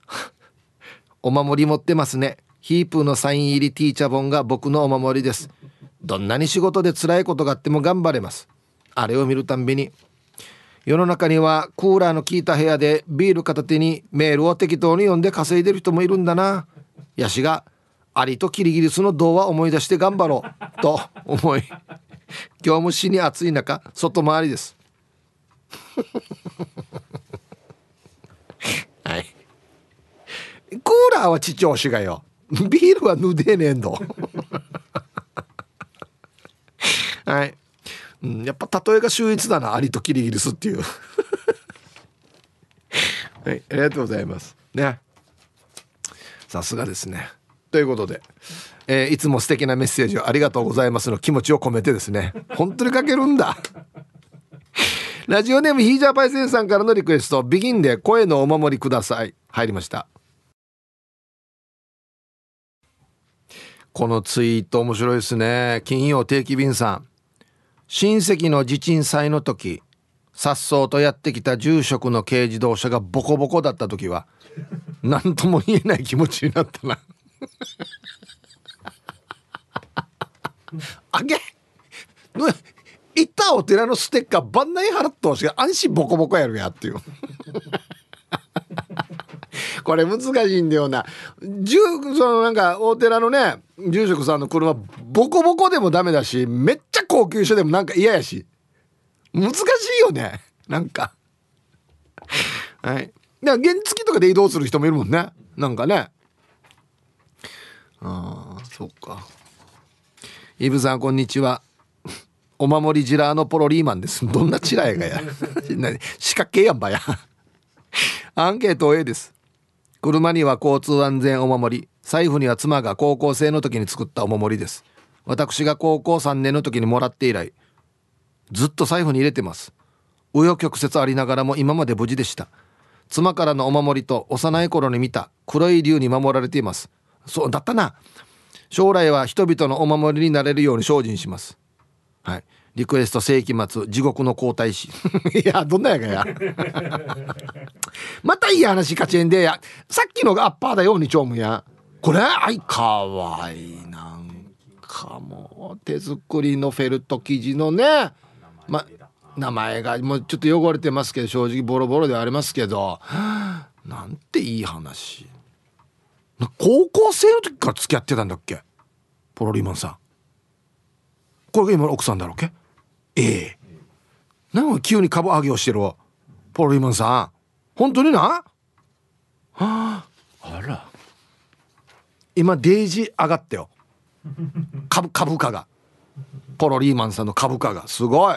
お守り持ってますね。ヒープーのサイン入りティーチャー本が僕のお守りです。どんなに仕事で辛いことがあっても頑張れます。あれを見るたんびに世の中にはクーラーの効いた部屋でビール片手にメールを適当に読んで稼いでる人もいるんだな。ヤシがアリとキリギリスの童話思い出して頑張ろうと思い今日も死に暑い中外回りです はいクーラーは父押しがよビールはぬでねえんどはい。うん、やっぱ例えが秀逸だなアリとキリギリスっていう。はいありがとうございます。ね。さすがですね。ということで、えー、いつも素敵なメッセージをありがとうございますの気持ちを込めてですね。本当に書けるんだ。ラジオネームヒージャーパイセンさんからのリクエスト。ビギンで声のお守りください。入りました。このツイート面白いですね。金曜定期便さん。親戚の地震祭の時さっそうとやってきた住職の軽自動車がボコボコだった時は 何とも言えない気持ちになったな。あげ行ったお寺のステッカー番内払っとしが安心ボコボコやるやっていう これ難しいんだよな。住そのなんか大寺のね住職さんの車ボコボコでもダメだしめっちゃ高級車でもなんか嫌やし。難しいよね。なんか。はい。原付とかで移動する人もいるもんね。なんかね。ああそっか。イブさんこんにちは。お守りジラーのポロリーマンです。どんなチラやがや。四角形やんばや。アンケート A です車には交通安全お守り財布には妻が高校生の時に作ったお守りです。私が高校3年の時にもらって以来ずっと財布に入れてます。紆余曲折ありながらも今まで無事でした。妻からのお守りと幼い頃に見た黒い竜に守られています。そうだったな。将来は人々のお守りになれるように精進します。はい。リクエスト世紀末地獄の皇太子。いやどんなやがや。またいい話勝ちえんでやさっきのがアッパーだよ二丁目や。これあいかわいいなんかもう手作りのフェルト生地のねま名前がもうちょっと汚れてますけど正直ボロボロではありますけど なんていい話。高校生の時から付き合ってたんだっけ？ポロリマンさん。これが今の奥さんだろうけ？ええ。なんか急に株上げをしてるわ。ポロリマンさん。本当にな？はああら。今デイジ上がったよ。株株価が。ポロリーマンさんの株価が。すごい。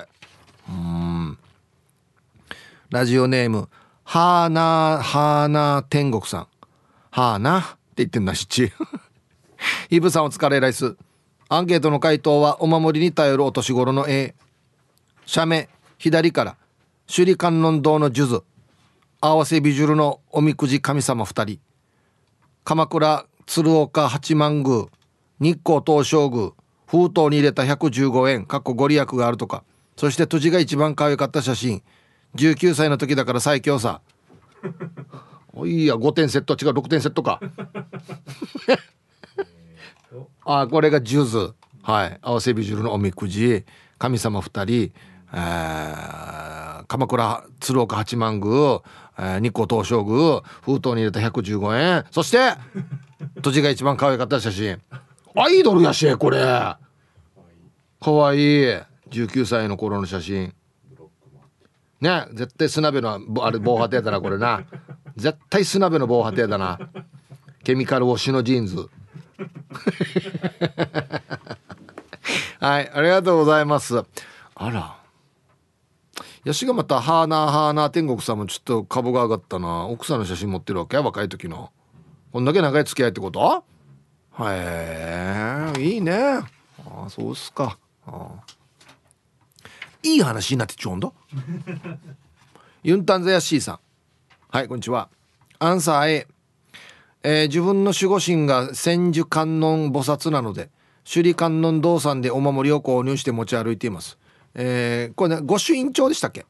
うん。ラジオネームハーナーハーナー天国さん。はあなって言ってんなしち イブさんお疲れライス。アンケートの回答はお守りに頼るお年頃の A 写メ左から首里観音堂の数珠合わせ美術のおみくじ神様2人鎌倉鶴岡八幡宮日光東照宮封筒に入れた115円かっこご利益があるとかそして土地が一番可愛かった写真19歳の時だから最強さ。おいや5点セット違う6点セットか。あこれが数珠。はい。合わせ美術のおみくじ神様2人、えー、鎌倉鶴岡八幡宮、えー、日光東照宮封筒に入れた115円。そして 土地が一番可愛かった写真。アイドルやしこれ。かわい。い19歳の頃の写真。ね絶対砂辺のあれ防波堤だなこれな。絶対砂辺の防波堤だな。ケミカルウォッシュのジーンズ。はいありがとうございます。あら。ヤシがまたハーナーハーナー天国さんもちょっと株が上がったな。奥さんの写真持ってるわけ？若い時の。こんだけ長い付き合いってこと？へえいいね。ああそうっすか。あ。いい話になってちょうんだユンタンザヤシーさん。はいこんにちは。アンサー A えー、自分の守護神が千手観音菩薩なので首里観音堂さんでお守りを購入して持ち歩いています、えー、これね御朱印帳でしたっけ、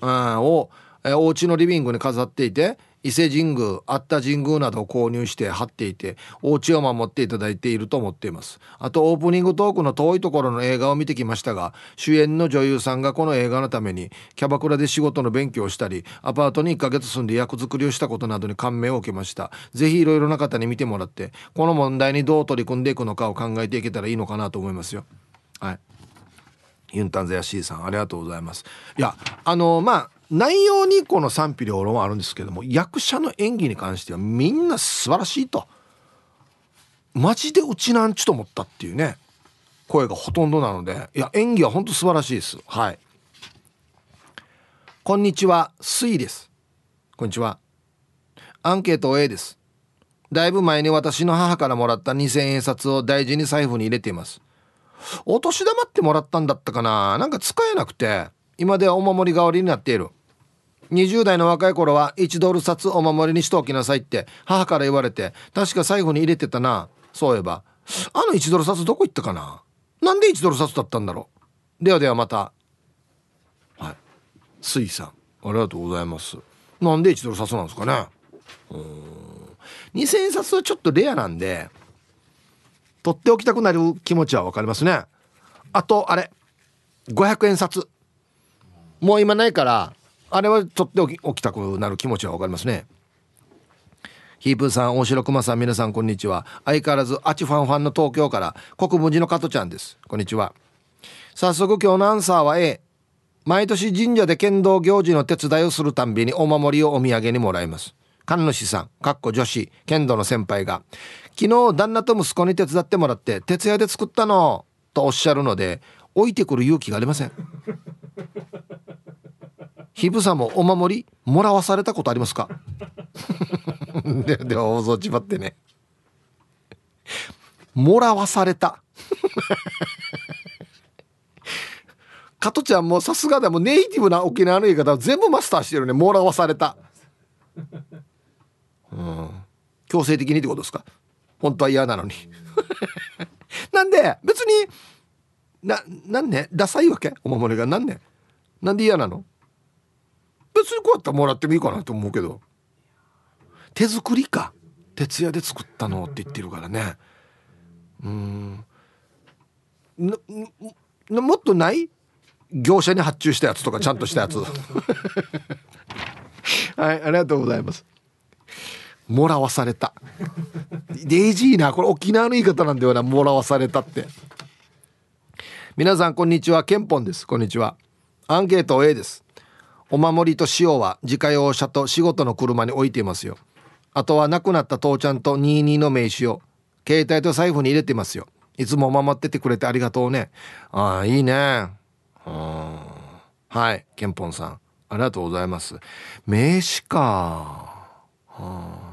うん、を、えー、お家のリビングに飾っていて伊勢神宮あった神宮などを購入して貼っていてお家を守っていただいていると思っています。あとオープニングトークの遠いところの映画を見てきましたが主演の女優さんがこの映画のためにキャバクラで仕事の勉強をしたりアパートに1ヶ月住んで役作りをしたことなどに感銘を受けました。是非いろいろな方に見てもらってこの問題にどう取り組んでいくのかを考えていけたらいいのかなと思いますよ。はい。ユンタンゼヤシーさんありがとうございます。いやあのまあ内容にこの賛否両論はあるんですけども役者の演技に関してはみんな素晴らしいと。マジでうちなんちと思ったっていうね声がほとんどなのでいや演技は本当素晴らしいです。はい。こんにちはスイです。こんにちは。アンケート A です。だいぶ前に私の母からもらった2000円札を大事に財布に入れています。お年玉ってもらったんだったかな？なんか使えなくて今ではお守り代わりになっている。20代の若い頃は1ドル札お守りにしておきなさいって母から言われて確か最後に入れてたな。そういえば。あの1ドル札どこ行ったかな？なんで1ドル札だったんだろう？ではではまた。はい。水さんありがとうございます。なんで1ドル札なんですかね？うん。2000円札はちょっとレアなんで取っておきたくなる気持ちは分かりますね。あとあれ。500円札。もう今ないからあれは取っておきおきたくなる気持ちは分かりますね。ヒープーさん大城熊さん皆さんこんにちは。相変わらずアチファンファンの東京から国分寺の加トちゃんです。こんにちは。早速今日のアンサーは A 毎年神社で剣道行事の手伝いをするたんびにお守りをお土産にもらいます。神主さんかっこ女子剣道の先輩が。昨日旦那と息子に手伝ってもらって徹夜で作ったのとおっしゃるので置いてくる勇気がありません。ひぶさもお守りもらわされたことありますか？ででは放送ちばってね。もらわされた。加トちゃんもさすがだもネイティブな沖縄の言い方全部マスターしてるね。もらわされた。うん。強制的にってことですか？本当は嫌なのに。なんで別にななんでダサいわけ？お守りがなんでなんで嫌なの？別にこうやったらもらってもいいかなと思うけど。手作りか。徹夜で作ったのって言ってるからね。うん。もっとない？業者に発注したやつとかちゃんとしたやつ。はいありがとうございます。もらわされた。デイジーなこれ沖縄の言い方なんだよな。もらわされたって。皆さんこんにちは。ケンポンです。こんにちは。アンケート A です。お守りと塩は自家用車と仕事の車に置いていますよ。あとは亡くなった父ちゃんと22の名刺を携帯と財布に入れてますよ。いつも守っててくれてありがとうね。ああいいね。うんはいケンポンさん。ありがとうございます。名刺か、はあ、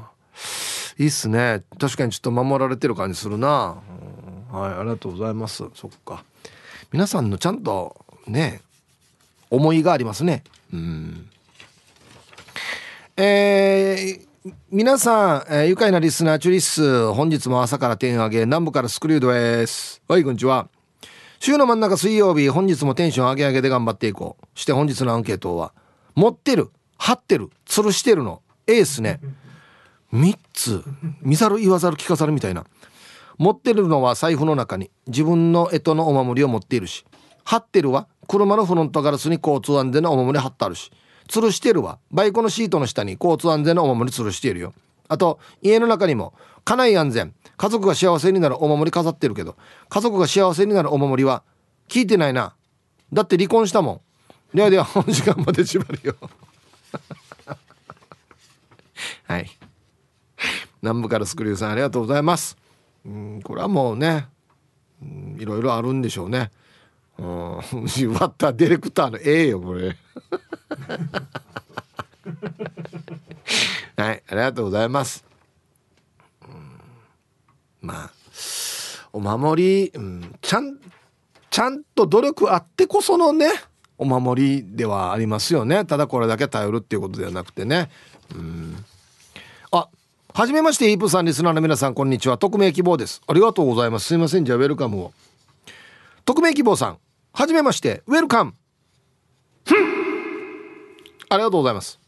いいっすね。確かにちょっと守られてる感じするな、うん、はいありがとうございます。そっか。皆さんのちゃんとね思いがありますね。うん。えー、皆さん、えー、愉快なリスナーチュリス本日も朝から点上げ南部からスクリュードです。はいこんにちは。週の真ん中水曜日本日もテンション上げ上げで頑張っていこう。して本日のアンケートは持ってる張ってる吊るしてるのエースね。3つ見ざる言わざる聞かざるみたいな。持ってるのは財布の中に自分の干支のお守りを持っているし。貼ってるは車のフロントガラスに交通安全のお守り貼ってあるし。吊るしてるわバイクのシートの下に交通安全のお守り吊るしているよ。あと家の中にも家内安全家族が幸せになるお守り飾ってるけど。家族が幸せになるお守りは聞いてないな。だって離婚したもん。ではでは本時間まで縛るよ。はい。南部からスクリューさんありがとうございます。うんこれはもうね、いろいろあるんでしょうね。うん、割ったディレクターのええよこれ。はいありがとうございます、うん、まあお守り、うん、ちゃんちゃんと努力あってこそのねお守りではありますよね。ただこれだけ頼るっていうことではなくてね。うん。はじめましてイープさんリスナーの皆さんこんにちは。匿名希望です。ありがとうございます。すいません。じゃあウェルカムを。匿名希望さんはじめまして。ウェルカム。ありがとうございます。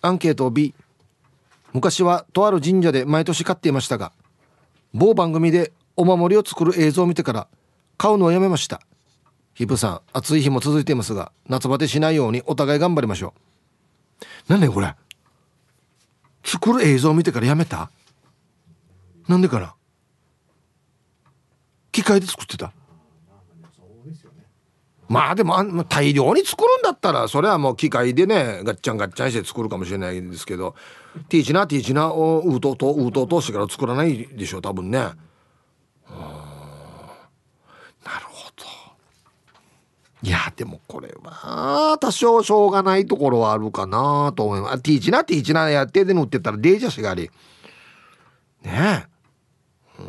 アンケート B 昔はとある神社で毎年買っていましたが某番組でお守りを作る映像を見てから買うのをやめました。ヒプさん暑い日も続いていますが夏バテしないようにお互い頑張りましょう。なんでこれ。作る映像を見てからやめた？なんでかな機械で作ってた？まあでも大量に作るんだったらそれはもう機械でねガッチャンガッチャンして作るかもしれないですけどティーチナティーチナをウートとウートとしてから作らないでしょう多分ね。なるほど。いやでもこれは多少しょうがないところはあるかなと思います。ティーチナ？ティーチナやってで塗ってたらデージャシがあり。ねえ。うん、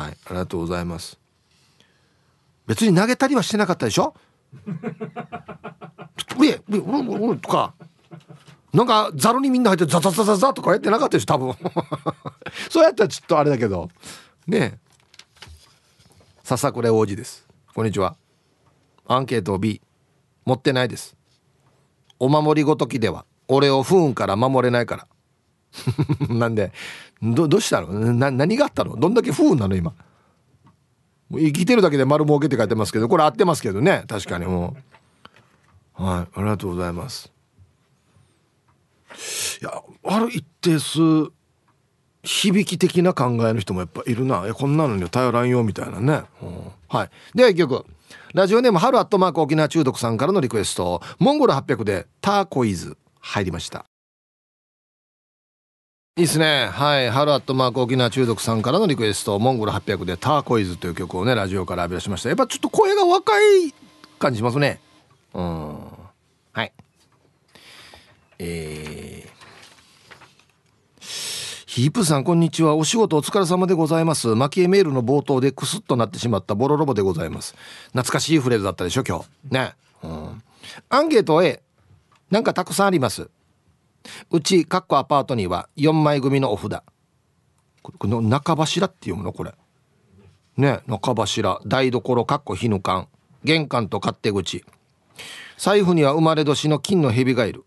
はいありがとうございます。別に投げたりはしてなかったでしょ？うえうううとか。なんかざるにみんな入ってザザザザザとかやってなかったでしょ多分。そうやったらちょっとあれだけど。ねえ。笹倉王子です。こんにちは。アンケート B 持ってないです。お守りごときでは。俺を不運から守れないから。なんでどどうしたの？な何があったの？どんだけ不運なの？今。生きてるだけで丸儲けって書いてますけどこれ合ってますけどね。確かに。もう。はい。ありがとうございます。いやある一定数響き的な考えの人もやっぱいるな。こんなのに頼らんよみたいなね、うん、はい。では一曲。ラジオネーム春アットマーク沖縄中毒さんからのリクエストモンゴル800でターコイズ入りましたいいっすね。はい。ハルアットマーク沖縄中毒さんからのリクエスト、モンゴル800でターコイズという曲をね、ラジオから浴び出しました。やっぱちょっと声が若い感じしますね。うん。はい。えー、ヒープさん、こんにちは。お仕事お疲れ様でございます。マキエメールの冒頭でクスッとなってしまったボロロボでございます。懐かしいフレーズだったでしょ、今日。ね。うん。アンケート A。なんかたくさんあります。うちかっこアパートには4枚組のお札この中柱って読むの？これね中柱台所かっこ日ぬかん玄関と勝手口財布には生まれ年の金の蛇がいる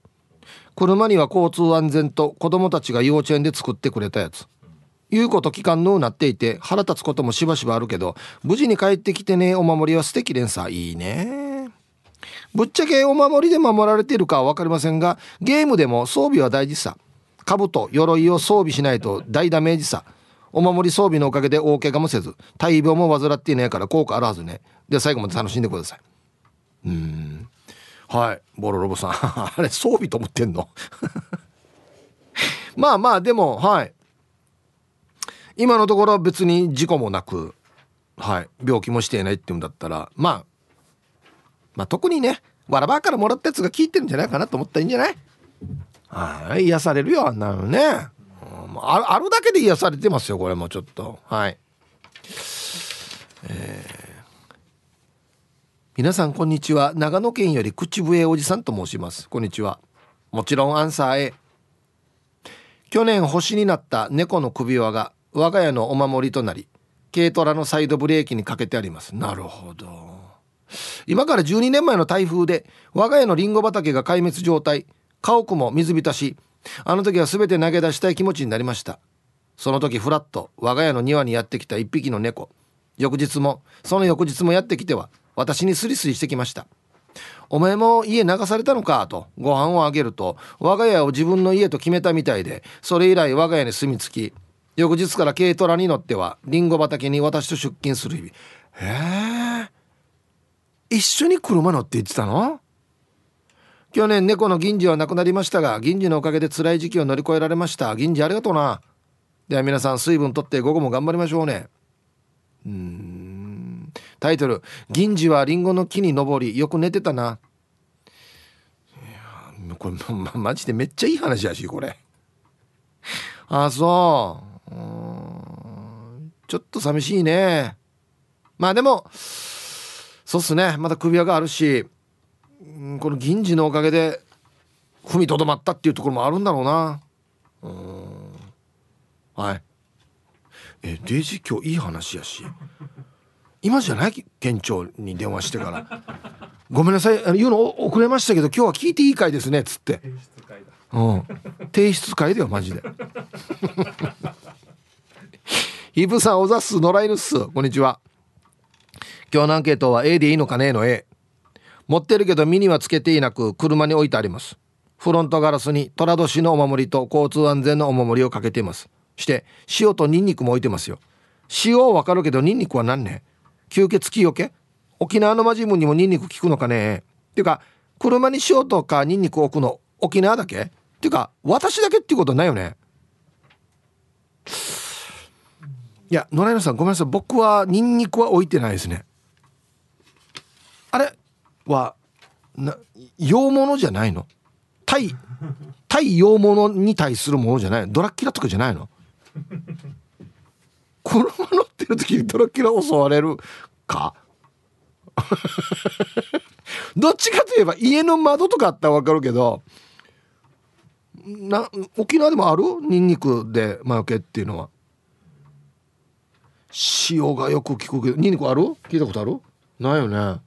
車には交通安全と子供たちが幼稚園で作ってくれたやつ。言うこと聞かんのうなっていて腹立つこともしばしばあるけど無事に帰ってきてねお守りは素敵連鎖。いいね。ぶっちゃけお守りで守られているかは分かりませんがゲームでも装備は大事さ。兜鎧を装備しないと大ダメージさ。お守り装備のおかげで大怪我もせず大病も患っていないから効果あるはずね。で最後まで楽しんでください。うん。はい。ボロロボさん。あれ装備と思ってんの？まあまあでもはい。今のところ別に事故もなくはい。病気もしていないっていうんだったらまあまあ、特にねわらばからもらったやつが効いてるんじゃないかなと思ったらいいんじゃない？はい。癒されるよあんなのね、あるあるだけで癒されてますよこれもちょっと。はい。えー、皆さんこんにちは。長野県より口笛おじさんと申します。こんにちは。もちろんアンサー A 去年星になった猫の首輪が我が家のお守りとなり軽トラのサイドブレーキにかけてあります。なるほど。今から12年前の台風で我が家のリンゴ畑が壊滅状態。家屋も水浸し。あの時は全て投げ出したい気持ちになりました。その時ふらっと我が家の庭にやってきた一匹の猫。翌日もその翌日もやってきては私にスリスリしてきました。お前も家流されたのかとご飯をあげると我が家を自分の家と決めたみたいでそれ以来我が家に住み着き翌日から軽トラに乗ってはリンゴ畑に私と出勤する日々。へえ。一緒に車乗って言ってたの？去年猫の銀次は亡くなりましたが銀次のおかげで辛い時期を乗り越えられました。銀次ありがとうな。では皆さん水分とって午後も頑張りましょうね。うん。タイトル「銀次はリンゴの木に登りよく寝てたな」いやこれ、ま、マジでめっちゃいい話やしこれ。あそう。うんちょっと寂しいね。まあでもそうっすね。まだ首輪があるしこの銀次のおかげで踏みとどまったっていうところもあるんだろうな。うん。はい。えデイジ今日いい話やし。今じゃない県庁に電話してから「ごめんなさい。言うの遅れましたけど今日は聞いていい回ですね」っつって。うん。提出会だよマジで。イブさんおざっす野良犬っす。こんにちは。今日のアンケートは A でいいのかねの A 持ってるけど身にはつけていなく車に置いてあります。フロントガラスに寅年のお守りと交通安全のお守りをかけています。して塩とニンニクも置いてますよ。塩はわかるけどニンニクは何ね吸血鬼よけ？沖縄のマジムにもニンニク効くのかね？っていうか車に塩とかニンニク置くの沖縄だけ？っていうか私だけっていうことないよね？いや野良犬さんごめんなさい。僕はニンニクは置いてないですね。あれはな洋物じゃないの？対対洋物に対するものじゃないドラッキラとかじゃないの？車乗ってる時にドラキュラ襲われるか？どっちかといえば家の窓とかあったら分かるけどな沖縄でもある？ニンニクで魔除けっていうのは。塩がよく聞くけど。ニンニクある？聞いたことある？ないよね。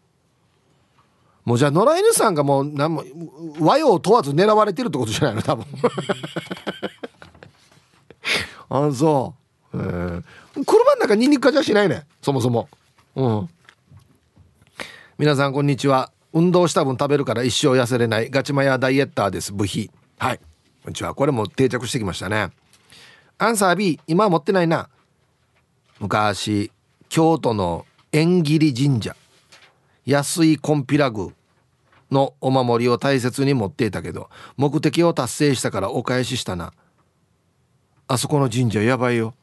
もうじゃあ野良犬さんがもう何も和洋問わず狙われてるってことじゃないの？多分。あそう、えー、車の中ニンニクかじゃしないねそもそも。うん。皆さんこんにちは。運動した分食べるから一生痩せれない。ガチマヤダイエッターです。部費。はい。こんにちは。これも定着してきましたね。アンサー B 今は持ってないな。昔京都の縁切り神社。安いコンピラグのお守りを大切に持っていたけど目的を達成したからお返ししたな。あそこの神社やばいよ。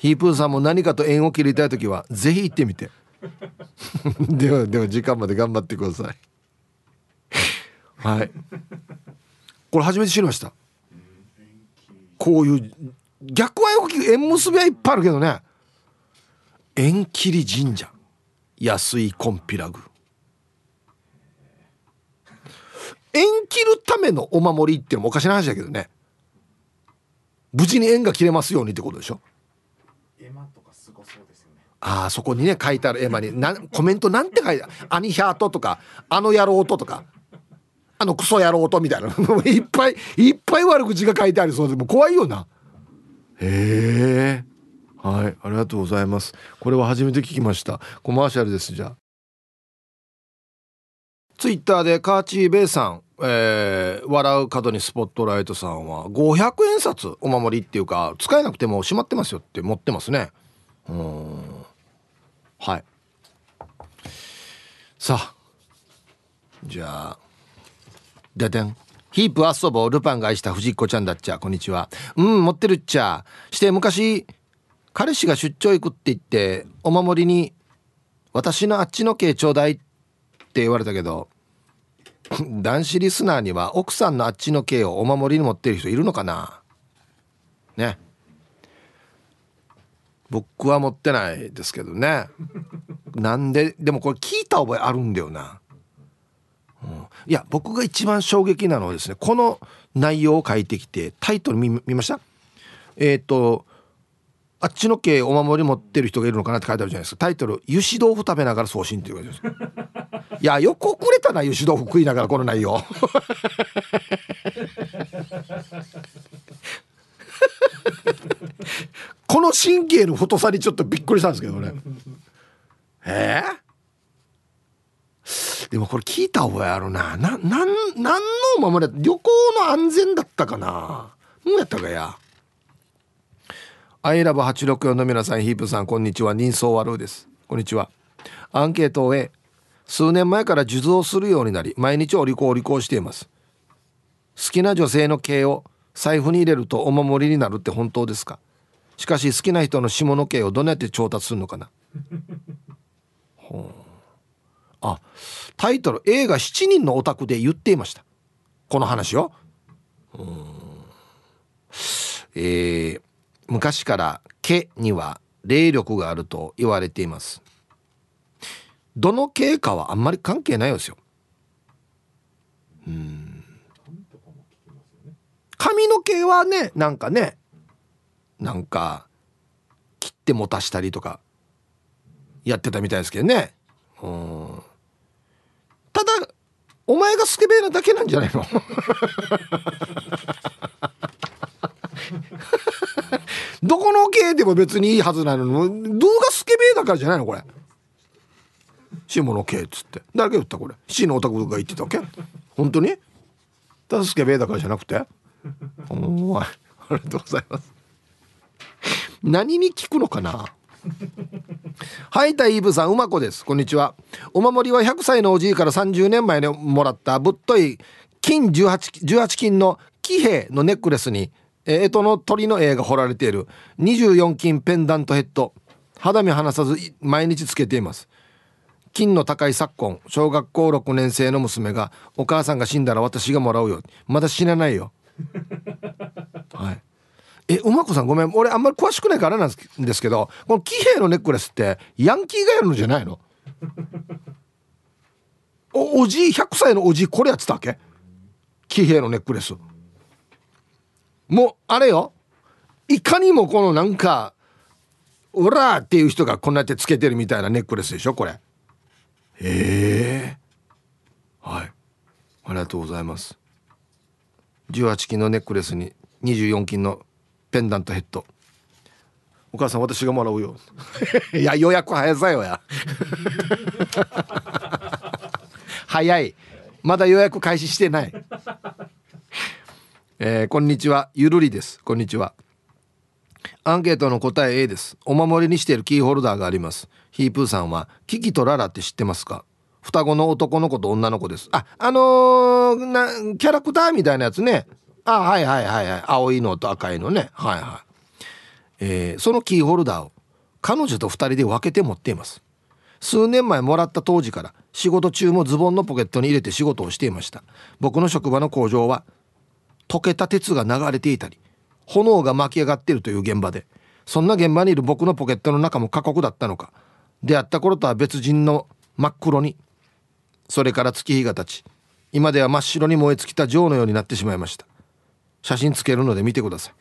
ヒープーさんも何かと縁を切りたい時はぜひ行ってみて。ではでは時間まで頑張ってください。はい。これ初めて知りました。こういう逆はよく縁結びはいっぱいあるけどね。縁切り神社。安いコンピラグ縁切るためのお守りっていうのもおかしな話だけどね。無事に縁が切れますようにってことでしょ。ああそこにね書いてある絵馬になコメントなんて書いてある「アニヒャート」とか「あの野郎と」とか「あのクソ野郎と」みたいな。いっぱいいっぱい悪口が書いてありそうでも怖いよな。へえはいありがとうございます。これは初めて聞きました。コマーシャルですじゃあ。ツイッターでカーチーベイさん、えー、笑う角にスポットライトさんは500円札お守りっていうか使えなくても閉まってますよって持ってますね。うん。はい。さあ。じゃあ。ででん。ヒープ遊ぼう。ルパンが愛した藤子ちゃんだっちゃ。こんにちは。うん持ってるっちゃ。して昔彼氏が出張行くって言ってお守りに「私のあっちの毛ちょうだい」って言われたけど 男子リスナーには奥さんのあっちの毛をお守りに持ってる人いるのかな？ね。僕は持ってないですけどね。なんででもこれ聞いた覚えあるんだよな、うん、いや僕が一番衝撃なのはですねこの内容を書いてきてタイトル見ました？えっ、ー、とあっちの系お守り持ってる人がいるのかなって書いてあるじゃないですか。タイトル「油脂豆腐食べながら送信」っていうです。いやよく遅れたな油脂豆腐食いながらこの内容。この神経の太さにちょっとびっくりしたんですけどね えー、でもこれ聞いた覚えあるな。ななんなんのお守り旅行の安全だったかな？何やったかや？アイラブ864の皆さんヒープさんこんにちは。人相悪です。こんにちは。アンケートを終え数年前から受像するようになり毎日お利口お利口しています。好きな女性の毛を財布に入れるとお守りになるって本当ですか？しかし好きな人の下の毛をどうやって調達するのかな？あタイトル映画「7人のオタク」で言っていました。この話を。えー、昔から毛には霊力があると言われています。どの経かはあんまり関係ないですよ。うん。髪の毛はねなんかねなんか切って持たしたりとかやってたみたいですけどね。うん。ただお前がスケベなだけなんじゃないの？どこの系でも別にいいはずなのに動画スケベだからじゃないの？これ。下の系っつって。誰が言ったこれ？C のオタクが言ってたわけ？本当に？ただスケベだからじゃなくて？お前ありがとうございます何に聞くのかな？はいたイブさんうまこです。こんにちは。お守りは100歳のおじいから30年前にもらったぶっとい金 18, 18金の騎兵のネックレスにえとの鳥の絵が彫られている24金ペンダントヘッド。肌身離さず毎日つけています。金の高い昨今小学校6年生の娘がお母さんが死んだら私がもらうよ。まだ死なないよ。はい。え馬子さんごめん。俺あんまり詳しくないからなんですけどこの騎兵のネックレスってヤンキーがやるのじゃないの？おおじい100歳のおじいこれやってたわけ？騎兵のネックレス。もうあれよ。いかにもこのなんか「オラ!」っていう人がこんなやってつけてるみたいなネックレスでしょこれ。へえ。はい。ありがとうございます。18金のネックレスに24金のペンダントヘッド。お母さん私がもらうよ。いや予約早さよや。早い。まだ予約開始してない。えー、こんにちは。ゆるりです。こんにちは。アンケートの答え A です。お守りにしているキーホルダーがあります。ヒープーさんはキキとララって知ってますか？双子の男の子と女の子です。ああのー、なキャラクターみたいなやつね。あはいはいはいはい。青いのと赤いのね。はいはい、えー、そのキーホルダーを彼女と2人で分けて持っています。数年前もらった当時から仕事中もズボンのポケットに入れて仕事をしていました。僕の職場の工場は溶けた鉄が流れていたり炎が巻き上がっているという現場でそんな現場にいる僕のポケットの中も過酷だったのか出会った頃とは別人の真っ黒にそれから月日が経ち今では真っ白に燃え尽きた女王のようになってしまいました。写真つけるので見てください。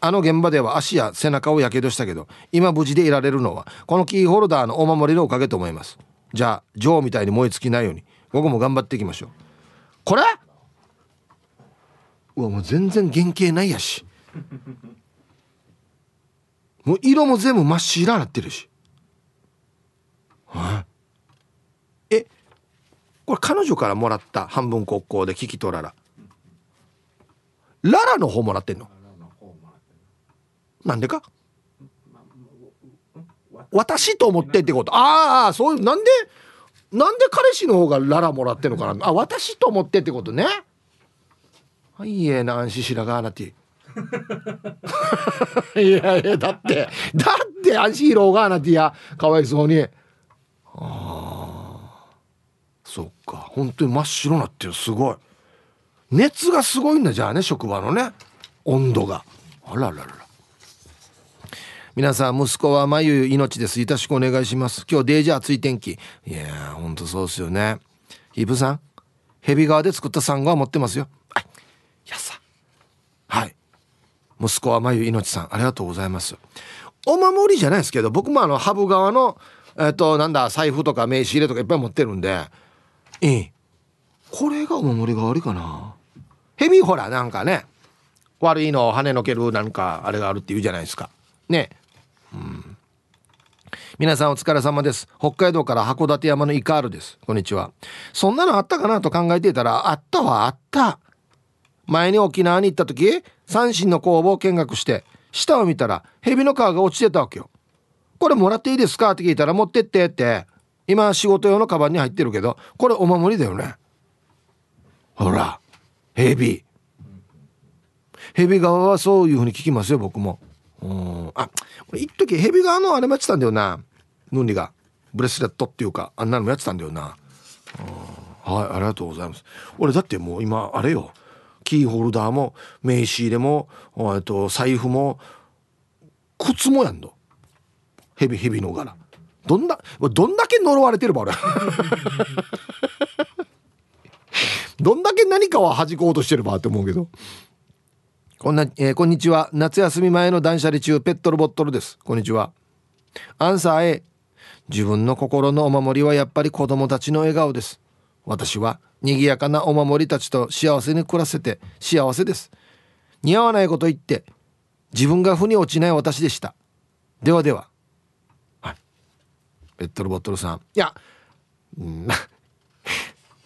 あの現場では足や背中をやけどしたけど今無事でいられるのはこのキーホルダーのお守りのおかげと思います。じゃあ女王みたいに燃え尽きないように午後も頑張っていきましょう。これ？うわもう全然原型ないやし。もう色も全部真っ白になってるし。え？これ彼女からもらった半分国交で聞き取らら。ララの方もらってんの？なんでか？私と思ってってこと？ああそういうなんでなんで彼氏の方がララもらってんのかな？あ私と思ってってことね。はいえな安心しらがなて。いやいやだってだって安心ろがなてや。かわいそうに。ああそっか。本当に真っ白なってる。すごい。熱がすごいんだじゃあね職場のね。温度が。あらららら。皆さん息子はまゆ命です。よろしくお願いします。今日デージ暑い天気。いやーほんとそうですよね。イブさんヘビ川で作ったサンゴは持ってますよ。はい。やさ。はい。息子はまゆ命さん。ありがとうございます。お守りじゃないですけど僕もあのハブ側のえっ、となんだ財布とか名刺入れとかいっぱい持ってるんで。ええ。これがお守り代わりかな。ヘビほらなんかね悪いのを跳ねのけるなんかあれがあるって言うじゃないですか。ね。うん。皆さんお疲れ様です。北海道から函館山のイカールです。こんにちは。そんなのあったかなと考えていたらあったはあった。前に沖縄に行った時三振の工房を見学して下を見たらヘビの皮が落ちてたわけよ。これもらっていいですか？って聞いたら持ってってって。今仕事用のカバンに入ってるけどこれお守りだよね。ほら。ヘビヘビ側はそういうふうに聞きますよ僕も。うん。あ俺一時ヘビ側のあれもやってたんだよな。ヌンリが。ブレスレットっていうかあんなのもやってたんだよな。はいありがとうございます。俺だってもう今あれよ。キーホルダーも名刺入れもえっと財布も靴もやんの。ヘビヘビの柄。どんなどんだけ呪われてるば俺。どんだけ何かを弾こうとしてるばって思うけど。こんな、えー、こんにちは。夏休み前の断捨離中ペットルボットルです。こんにちは。アンサー A 自分の心のお守りはやっぱり子供たちの笑顔です。私は賑やかなお守りたちと幸せに暮らせて幸せです。似合わないこと言って自分が負に落ちない私でした。ではでは。はい。ペットルボットルさん。いや、うん。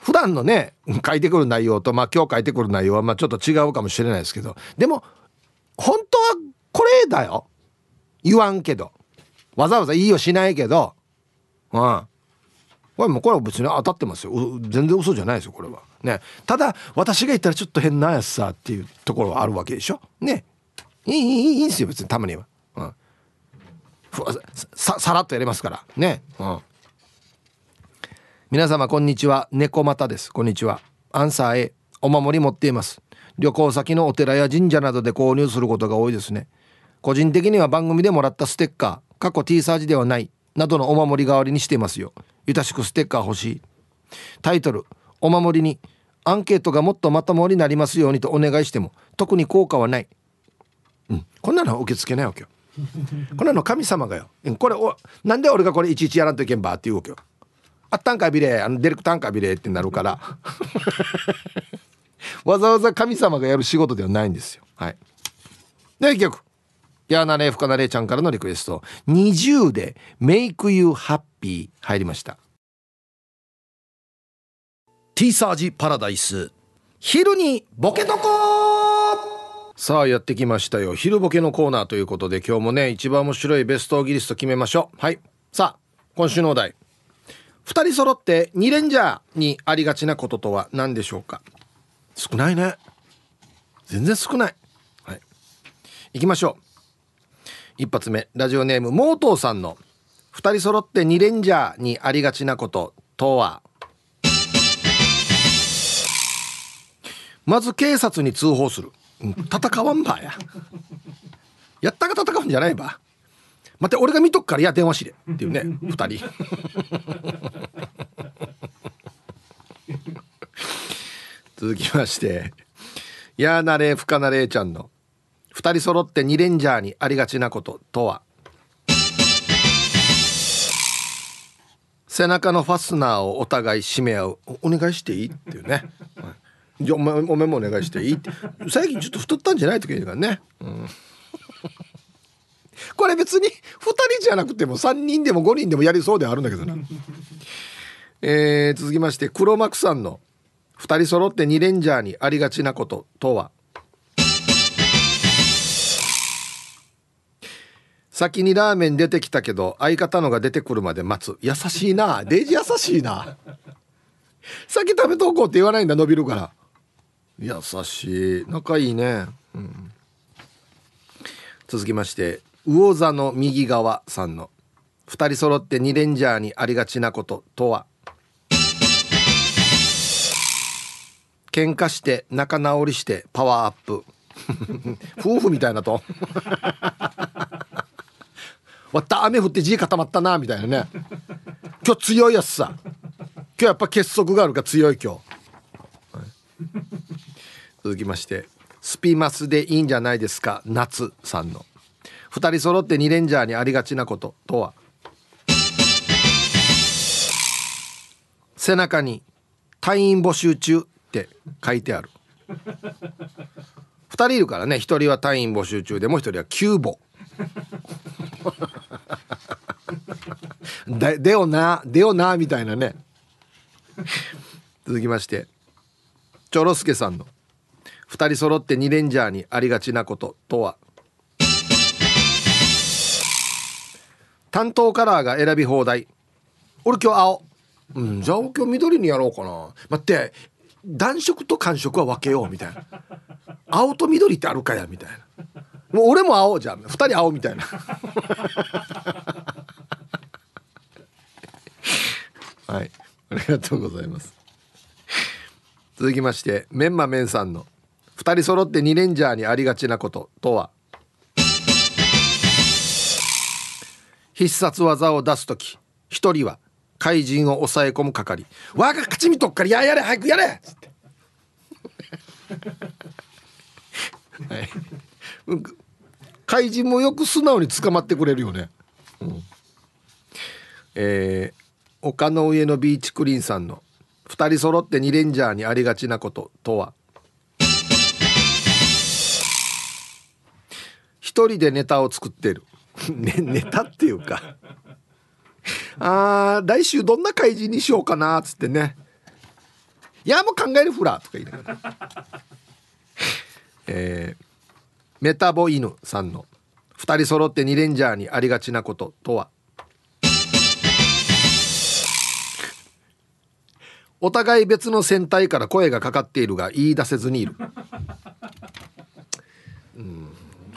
普段のね書いてくる内容とまあ今日書いてくる内容はまあちょっと違うかもしれないですけどでも本当はこれだよ。言わんけど。わざわざいいよしないけど。うん。これもこれは別に当たってますよ。全然嘘じゃないですよこれは。ね。ただ私が言ったらちょっと変なやつさっていうところはあるわけでしょ。ね。いいいいいいんですよ別にたまには、うん、ささらっとやれますから。ね。うん。皆様こんにちは。猫又です。こんにちは。アンサー A お守り持っています。旅行先のお寺や神社などで購入することが多いですね。個人的には番組でもらったステッカー過去 T サージではないなどのお守り代わりにしていますよ。ゆたしくステッカー欲しい。タイトルお守りにアンケートがもっとまともになりますようにとお願いしても特に効果はない。うん。こんなの受け付けないわけよ。こんなの神様がよ。これおなんで俺がこれいちいちやらんといけんばっていうわけよ。あったんかビレあのデレクタンかビレってなるから。わざわざ神様がやる仕事ではないんですよ。はい。で一曲やーなれふかなれちゃんからのリクエスト。20で「Make You Happy」入りました。ティーサージパラダイス。昼にボケとこさあやってきましたよ。昼ボケのコーナーということで今日もね一番面白いベストギリスト決めましょう。はい。さあ今週のお題2人揃って2レンジャーにありがちなこととは何でしょうか？少ないね。全然少ない。はい。行きましょう。一発目ラジオネームモートーさんの2人揃って2レンジャーにありがちなこととは？まず警察に通報する。戦わんばや。やったか戦うんじゃないば待って俺が見とくからいや電話しれっていうね2人。続きまして。やーなれふかなれちゃんの。2人揃って2レンジャーにありがちなこととは。背中のファスナーをお互い締め合う。お願いしていい？っていうね、はい、じゃお前お前もお願いしていい？って。最近ちょっと太ったんじゃない？とか言うからね、うんこれ別に2人じゃなくても3人でも5人でもやりそうではあるんだけどな えー、続きまして黒幕さんの2人揃って2レンジャーにありがちなこととは？先にラーメン出てきたけど相方のが出てくるまで待つ。優しいな。デイジ優しいな。先食べとこうって言わないんだ伸びるから。優しい。仲いいね、うん、続きまして魚座の右側さんの。2人揃って2レンジャーにありがちなこととは？喧嘩して仲直りしてパワーアップ。夫婦みたいなと。わった雨降って地固まったなみたいなね。今日強いやつさ。今日やっぱ結束があるから強い今日、はい、続きましてスピマスでいいんじゃないですか？夏さんの。2人揃って2レンジャーにありがちなこととは？背中に「隊員募集中」って書いてある。2人いるからね。1人は隊員募集中でもう1人は急募。ででよなでよなみたいなね。続きまして。チョロスケさんの。2人揃って2レンジャーにありがちなこととは？担当カラーが選び放題。俺今日青。うんじゃあ今日緑にやろうかな。待って。暖色と寒色は分けようみたいな。青と緑ってあるかやみたいな。もう俺も青。じゃん2人青みたいな。はい。ありがとうございます。続きましてメンマメンさんの2人揃って2レンジャーにありがちなこととは？必殺技を出す時1人は怪人を抑え込む係。我が勝ち見とっからややれ早くやれ!っつってはい、怪人もよく素直に捕まってくれるよね、うん、えー、丘の上のビーチクリーンさんの2人揃って2レンジャーにありがちなこととは?一人でネタを作ってる、ね、ネタっていうか。あー来週どんな怪人にしようかなっつってね。いやもう考えるフラとか言いながら。えー、メタボ犬さんの2人揃って2レンジャーにありがちなこととは？お互い別の船体から声がかかっているが言い出せずにいる。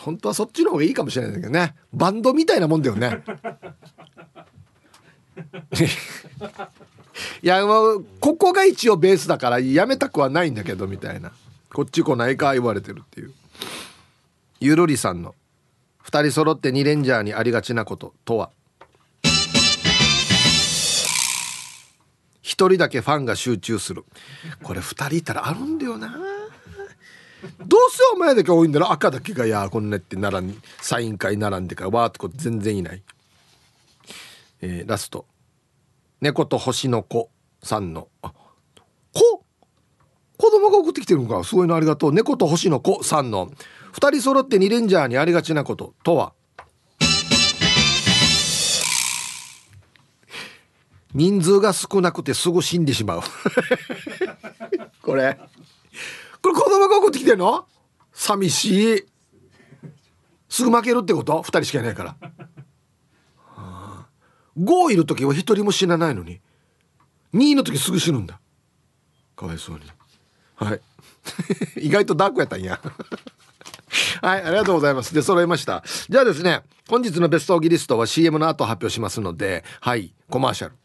本当はそっちの方がいいかもしれないけどね。バンドみたいなもんだよね。いやここが一応ベースだからやめたくはないんだけどみたいな。こっち来ないか言われてるっていう。ゆるりさんの2人揃って2レンジャーにありがちなこととは？1人だけファンが集中する。これ2人いたらあるんだよな。どうせお前だけ多いんだろ赤だけがいやこんなって並んサイン会並んでからわーっとこ全然いない、えー、ラスト。猫と星の子さんの。あ子子供が送ってきてるのか。すごいのありがとう。猫と星の子さんの。2人揃って2レンジャーにありがちなこと。とは？人数が少なくてすぐ死んでしまう。これ。これ子供が送ってきてんの？寂しい。すぐ負けるってこと？2人しかいないから。5いる時は1人も死なないのに。2の時すぐ死ぬんだ。かわいそうに。はい。意外とダークやったんや。はいありがとうございます。で揃いました。じゃあですね本日のベストオギリストは CM の後発表しますのではいコマーシャル。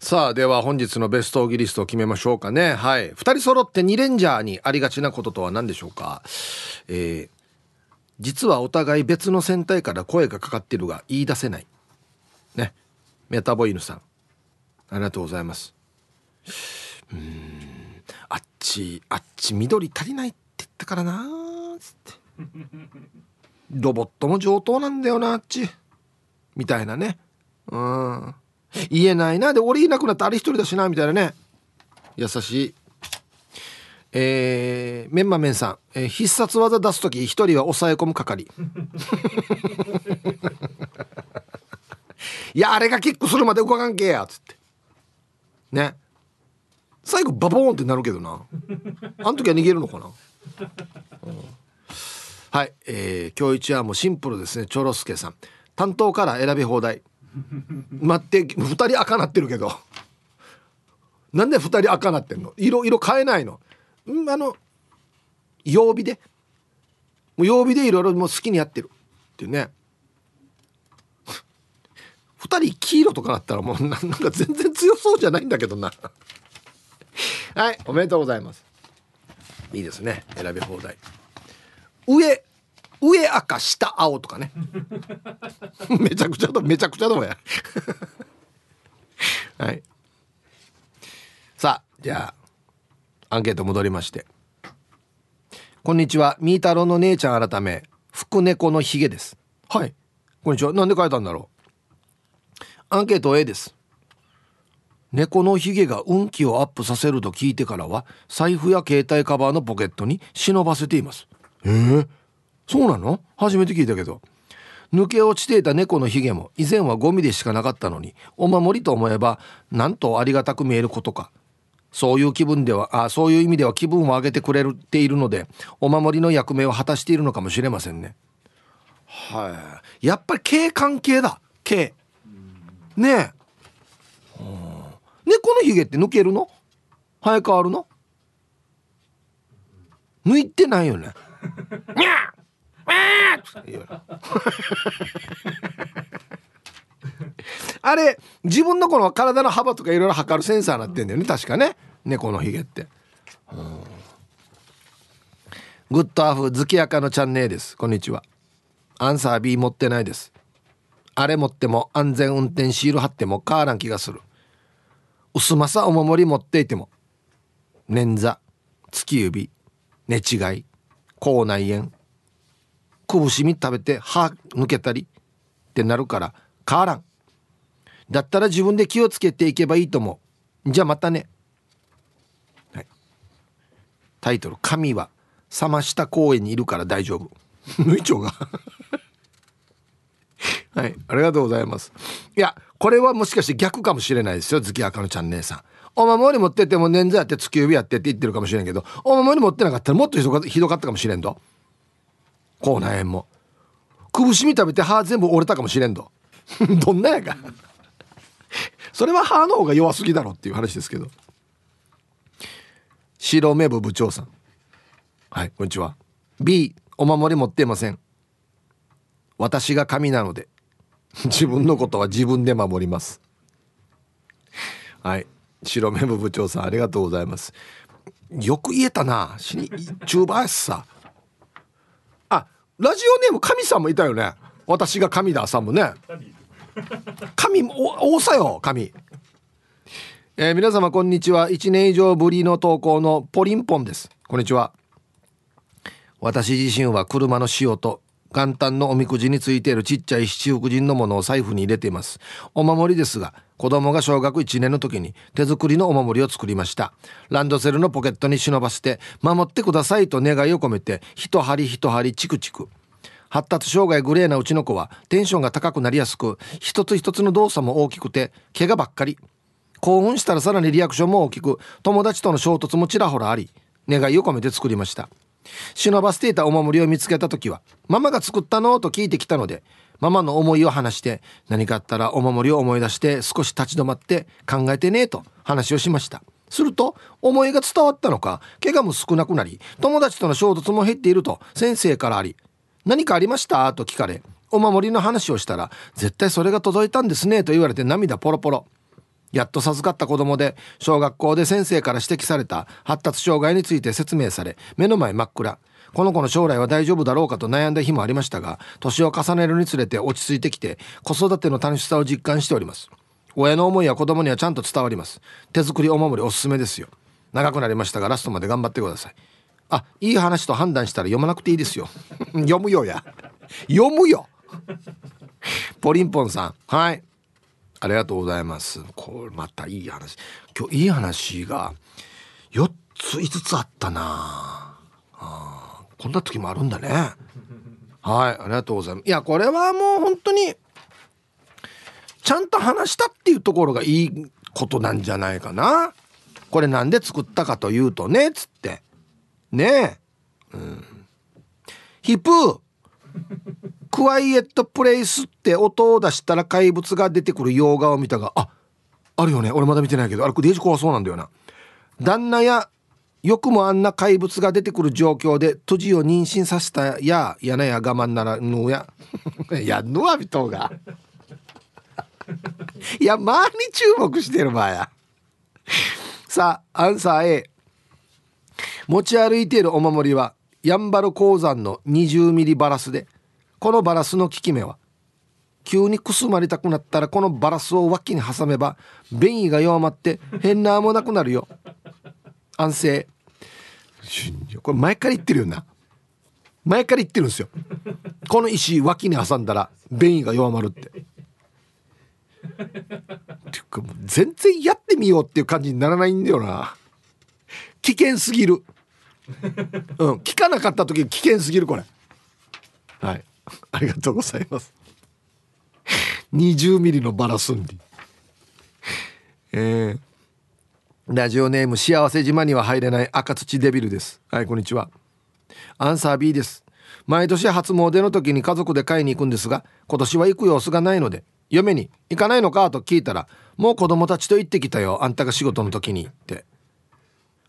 さあでは本日のベストオギリストを決めましょうかね。はい。2人揃って2レンジャーにありがちなこととは何でしょうか？えー、実はお互い別の船体から声がかかってるが言い出せない。ね。メタボイヌさん。ありがとうございます。うん。あっちあっち緑足りないって言ったからなつって。ロボットも上等なんだよなあっち。みたいなね。うん。言えないな。で俺いなくなったあれ一人だしなみたいなね。優しい。えー、メンマメンさん、えー、必殺技出す時一人は抑え込む係。いやあれがキックするまで動かんけやっつって。ね。最後バボーンってなるけどな。あの時は逃げるのかな、うん、はい。えー、今日一はもうシンプルですね。チョロスケさん。担当から選び放題。待って2人赤なってるけど。なんで2人赤なってんの？色色変えないの？んあの曜日で？もう曜日でいろいろもう好きにやってる。っていうね。2人黄色とかなったらもう なんか全然強そうじゃないんだけどな。はいおめでとうございます。いいですね選び放題。上。上赤下青とかね。めちゃくちゃだめちゃくちゃだもんや。はい。さあじゃあアンケート戻りまして。こんにちはみーたろうの姉ちゃん改め福猫のひげです。はい。こんにちはなんで書いたんだろう。アンケート A です。猫のひげが運気をアップさせると聞いてからは財布や携帯カバーのポケットに忍ばせています。えー、そうなの？初めて聞いたけど。抜け落ちていた猫のひげも以前はゴミでしかなかったのにお守りと思えばなんとありがたく見えることか。そういう気分ではあそういう意味では気分を上げてくれているのでお守りの役目を果たしているのかもしれませんね。はい。やっぱり毛関係だ。毛。ねえ。猫のひげって抜けるの？生え変わるの？抜いてないよね。に ゃあれ自分のこの体の幅とかいろいろ測るセンサーになってんだよね。確かね。猫のひげって、グッドアフ月明かのチャンネルです。こんにちは。アンサー B 持ってないです。あれ持っても安全運転シール貼っても変わらん気がする。薄まさお守り持っていても。捻挫月指寝違い口内炎しみ食べて歯抜けたりってなるから変わらん。だったら自分で気をつけていけばいいと思う。じゃあまたね、はい、タイトル「神は冷ました公園にいるから大丈夫」縫い長が。はい。ありがとうございます。いやこれはもしかして逆かもしれないですよ。月赤のちゃん姉さん。お守り持ってても捻挫やって月指やってって言ってるかもしれんけどお守り持ってなかったらもっとひどかったかもしれんと。口内炎も。くぶしみ食べて歯全部折れたかもしれんと どんなやか。それは歯の方が弱すぎだろっていう話ですけど。白目部部長さん。はいこんにちは。B お守り持っていません。私が神なので。自分のことは自分で守ります。はい白目部部長さんありがとうございます。よく言えたな。死に中林さ。ラジオネーム神さんもいたよね。私が神ださんもね。神お多さよ神。えー、皆様こんにちは。1年以上ぶりの投稿のポリンポンです。こんにちは。私自身は車の塩と元旦のおみくじについているちっちゃい七福神のものを財布に入れています。お守りですが子供が小学1年の時に手作りのお守りを作りました。ランドセルのポケットに忍ばせて守ってくださいと願いを込めて一針一針チクチク。発達障害グレーなうちの子はテンションが高くなりやすく一つ一つの動作も大きくて怪我ばっかり。興奮したらさらにリアクションも大きく友達との衝突もちらほらあり願いを込めて作りました。忍ばせていたお守りを見つけた時はママが作ったの？と聞いてきたのでママの思いを話して何かあったらお守りを思い出して少し立ち止まって考えてねと話をしました。すると思いが伝わったのか怪我も少なくなり友達との衝突も減っていると先生からあり何かありました？と聞かれお守りの話をしたら絶対それが届いたんですねと言われて涙ポロポロ。やっと授かった子供で小学校で先生から指摘された発達障害について説明され目の前真っ暗。この子の将来は大丈夫だろうかと悩んだ日もありましたが年を重ねるにつれて落ち着いてきて子育ての楽しさを実感しております。親の思いは子供にはちゃんと伝わります。手作りお守りおすすめですよ。長くなりましたがラストまで頑張ってください。あいい話と判断したら読まなくていいですよ。読むよや。読むよ。ポリンポンさん。はい。ありがとうございます。これまたいい話。今日いい話が4つ5つあったなあこんな時もあるんだね。はいありがとうございます。いやこれはもう本当にちゃんと話したっていうところがいいことなんじゃないかな。これなんで作ったかというとねつって。ねえ。うん。ヒプークワイエットプレイスって音を出したら怪物が出てくる洋画を見たがああるよね。俺まだ見てないけど。あれデージ怖そうなんだよな。旦那やよくもあんな怪物が出てくる状況で都知を妊娠させたややなや我慢ならぬや。やぬわびとうが。いや周りに注目してる場合や。さあアンサー A 持ち歩いているお守りはやんばる鉱山の20ミリバラスでこのバラスの効き目は急にくすまりたくなったらこのバラスを脇に挟めば便意が弱まって変なあもなくなるよ。安静。これ前から言ってるよな。前から言ってるんですよ。この石脇に挟んだら便意が弱まるって。っていうかもう全然やってみようっていう感じにならないんだよな。危険すぎる。うん聞かなかった時危険すぎるこれ。はい。ありがとうございます。20ミリのバラスンディえー。ラジオネーム幸せ島には入れない赤土デビルです。はいこんにちは。アンサー B です。毎年初詣の時に家族で買いに行くんですが今年は行く様子がないので嫁に「行かないのか?」と聞いたら「もう子供たちと行ってきたよあんたが仕事の時に」って。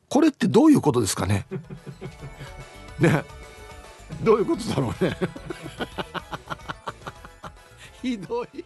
これってどういうことですかね？ね。どういうことだろうね？ひどい。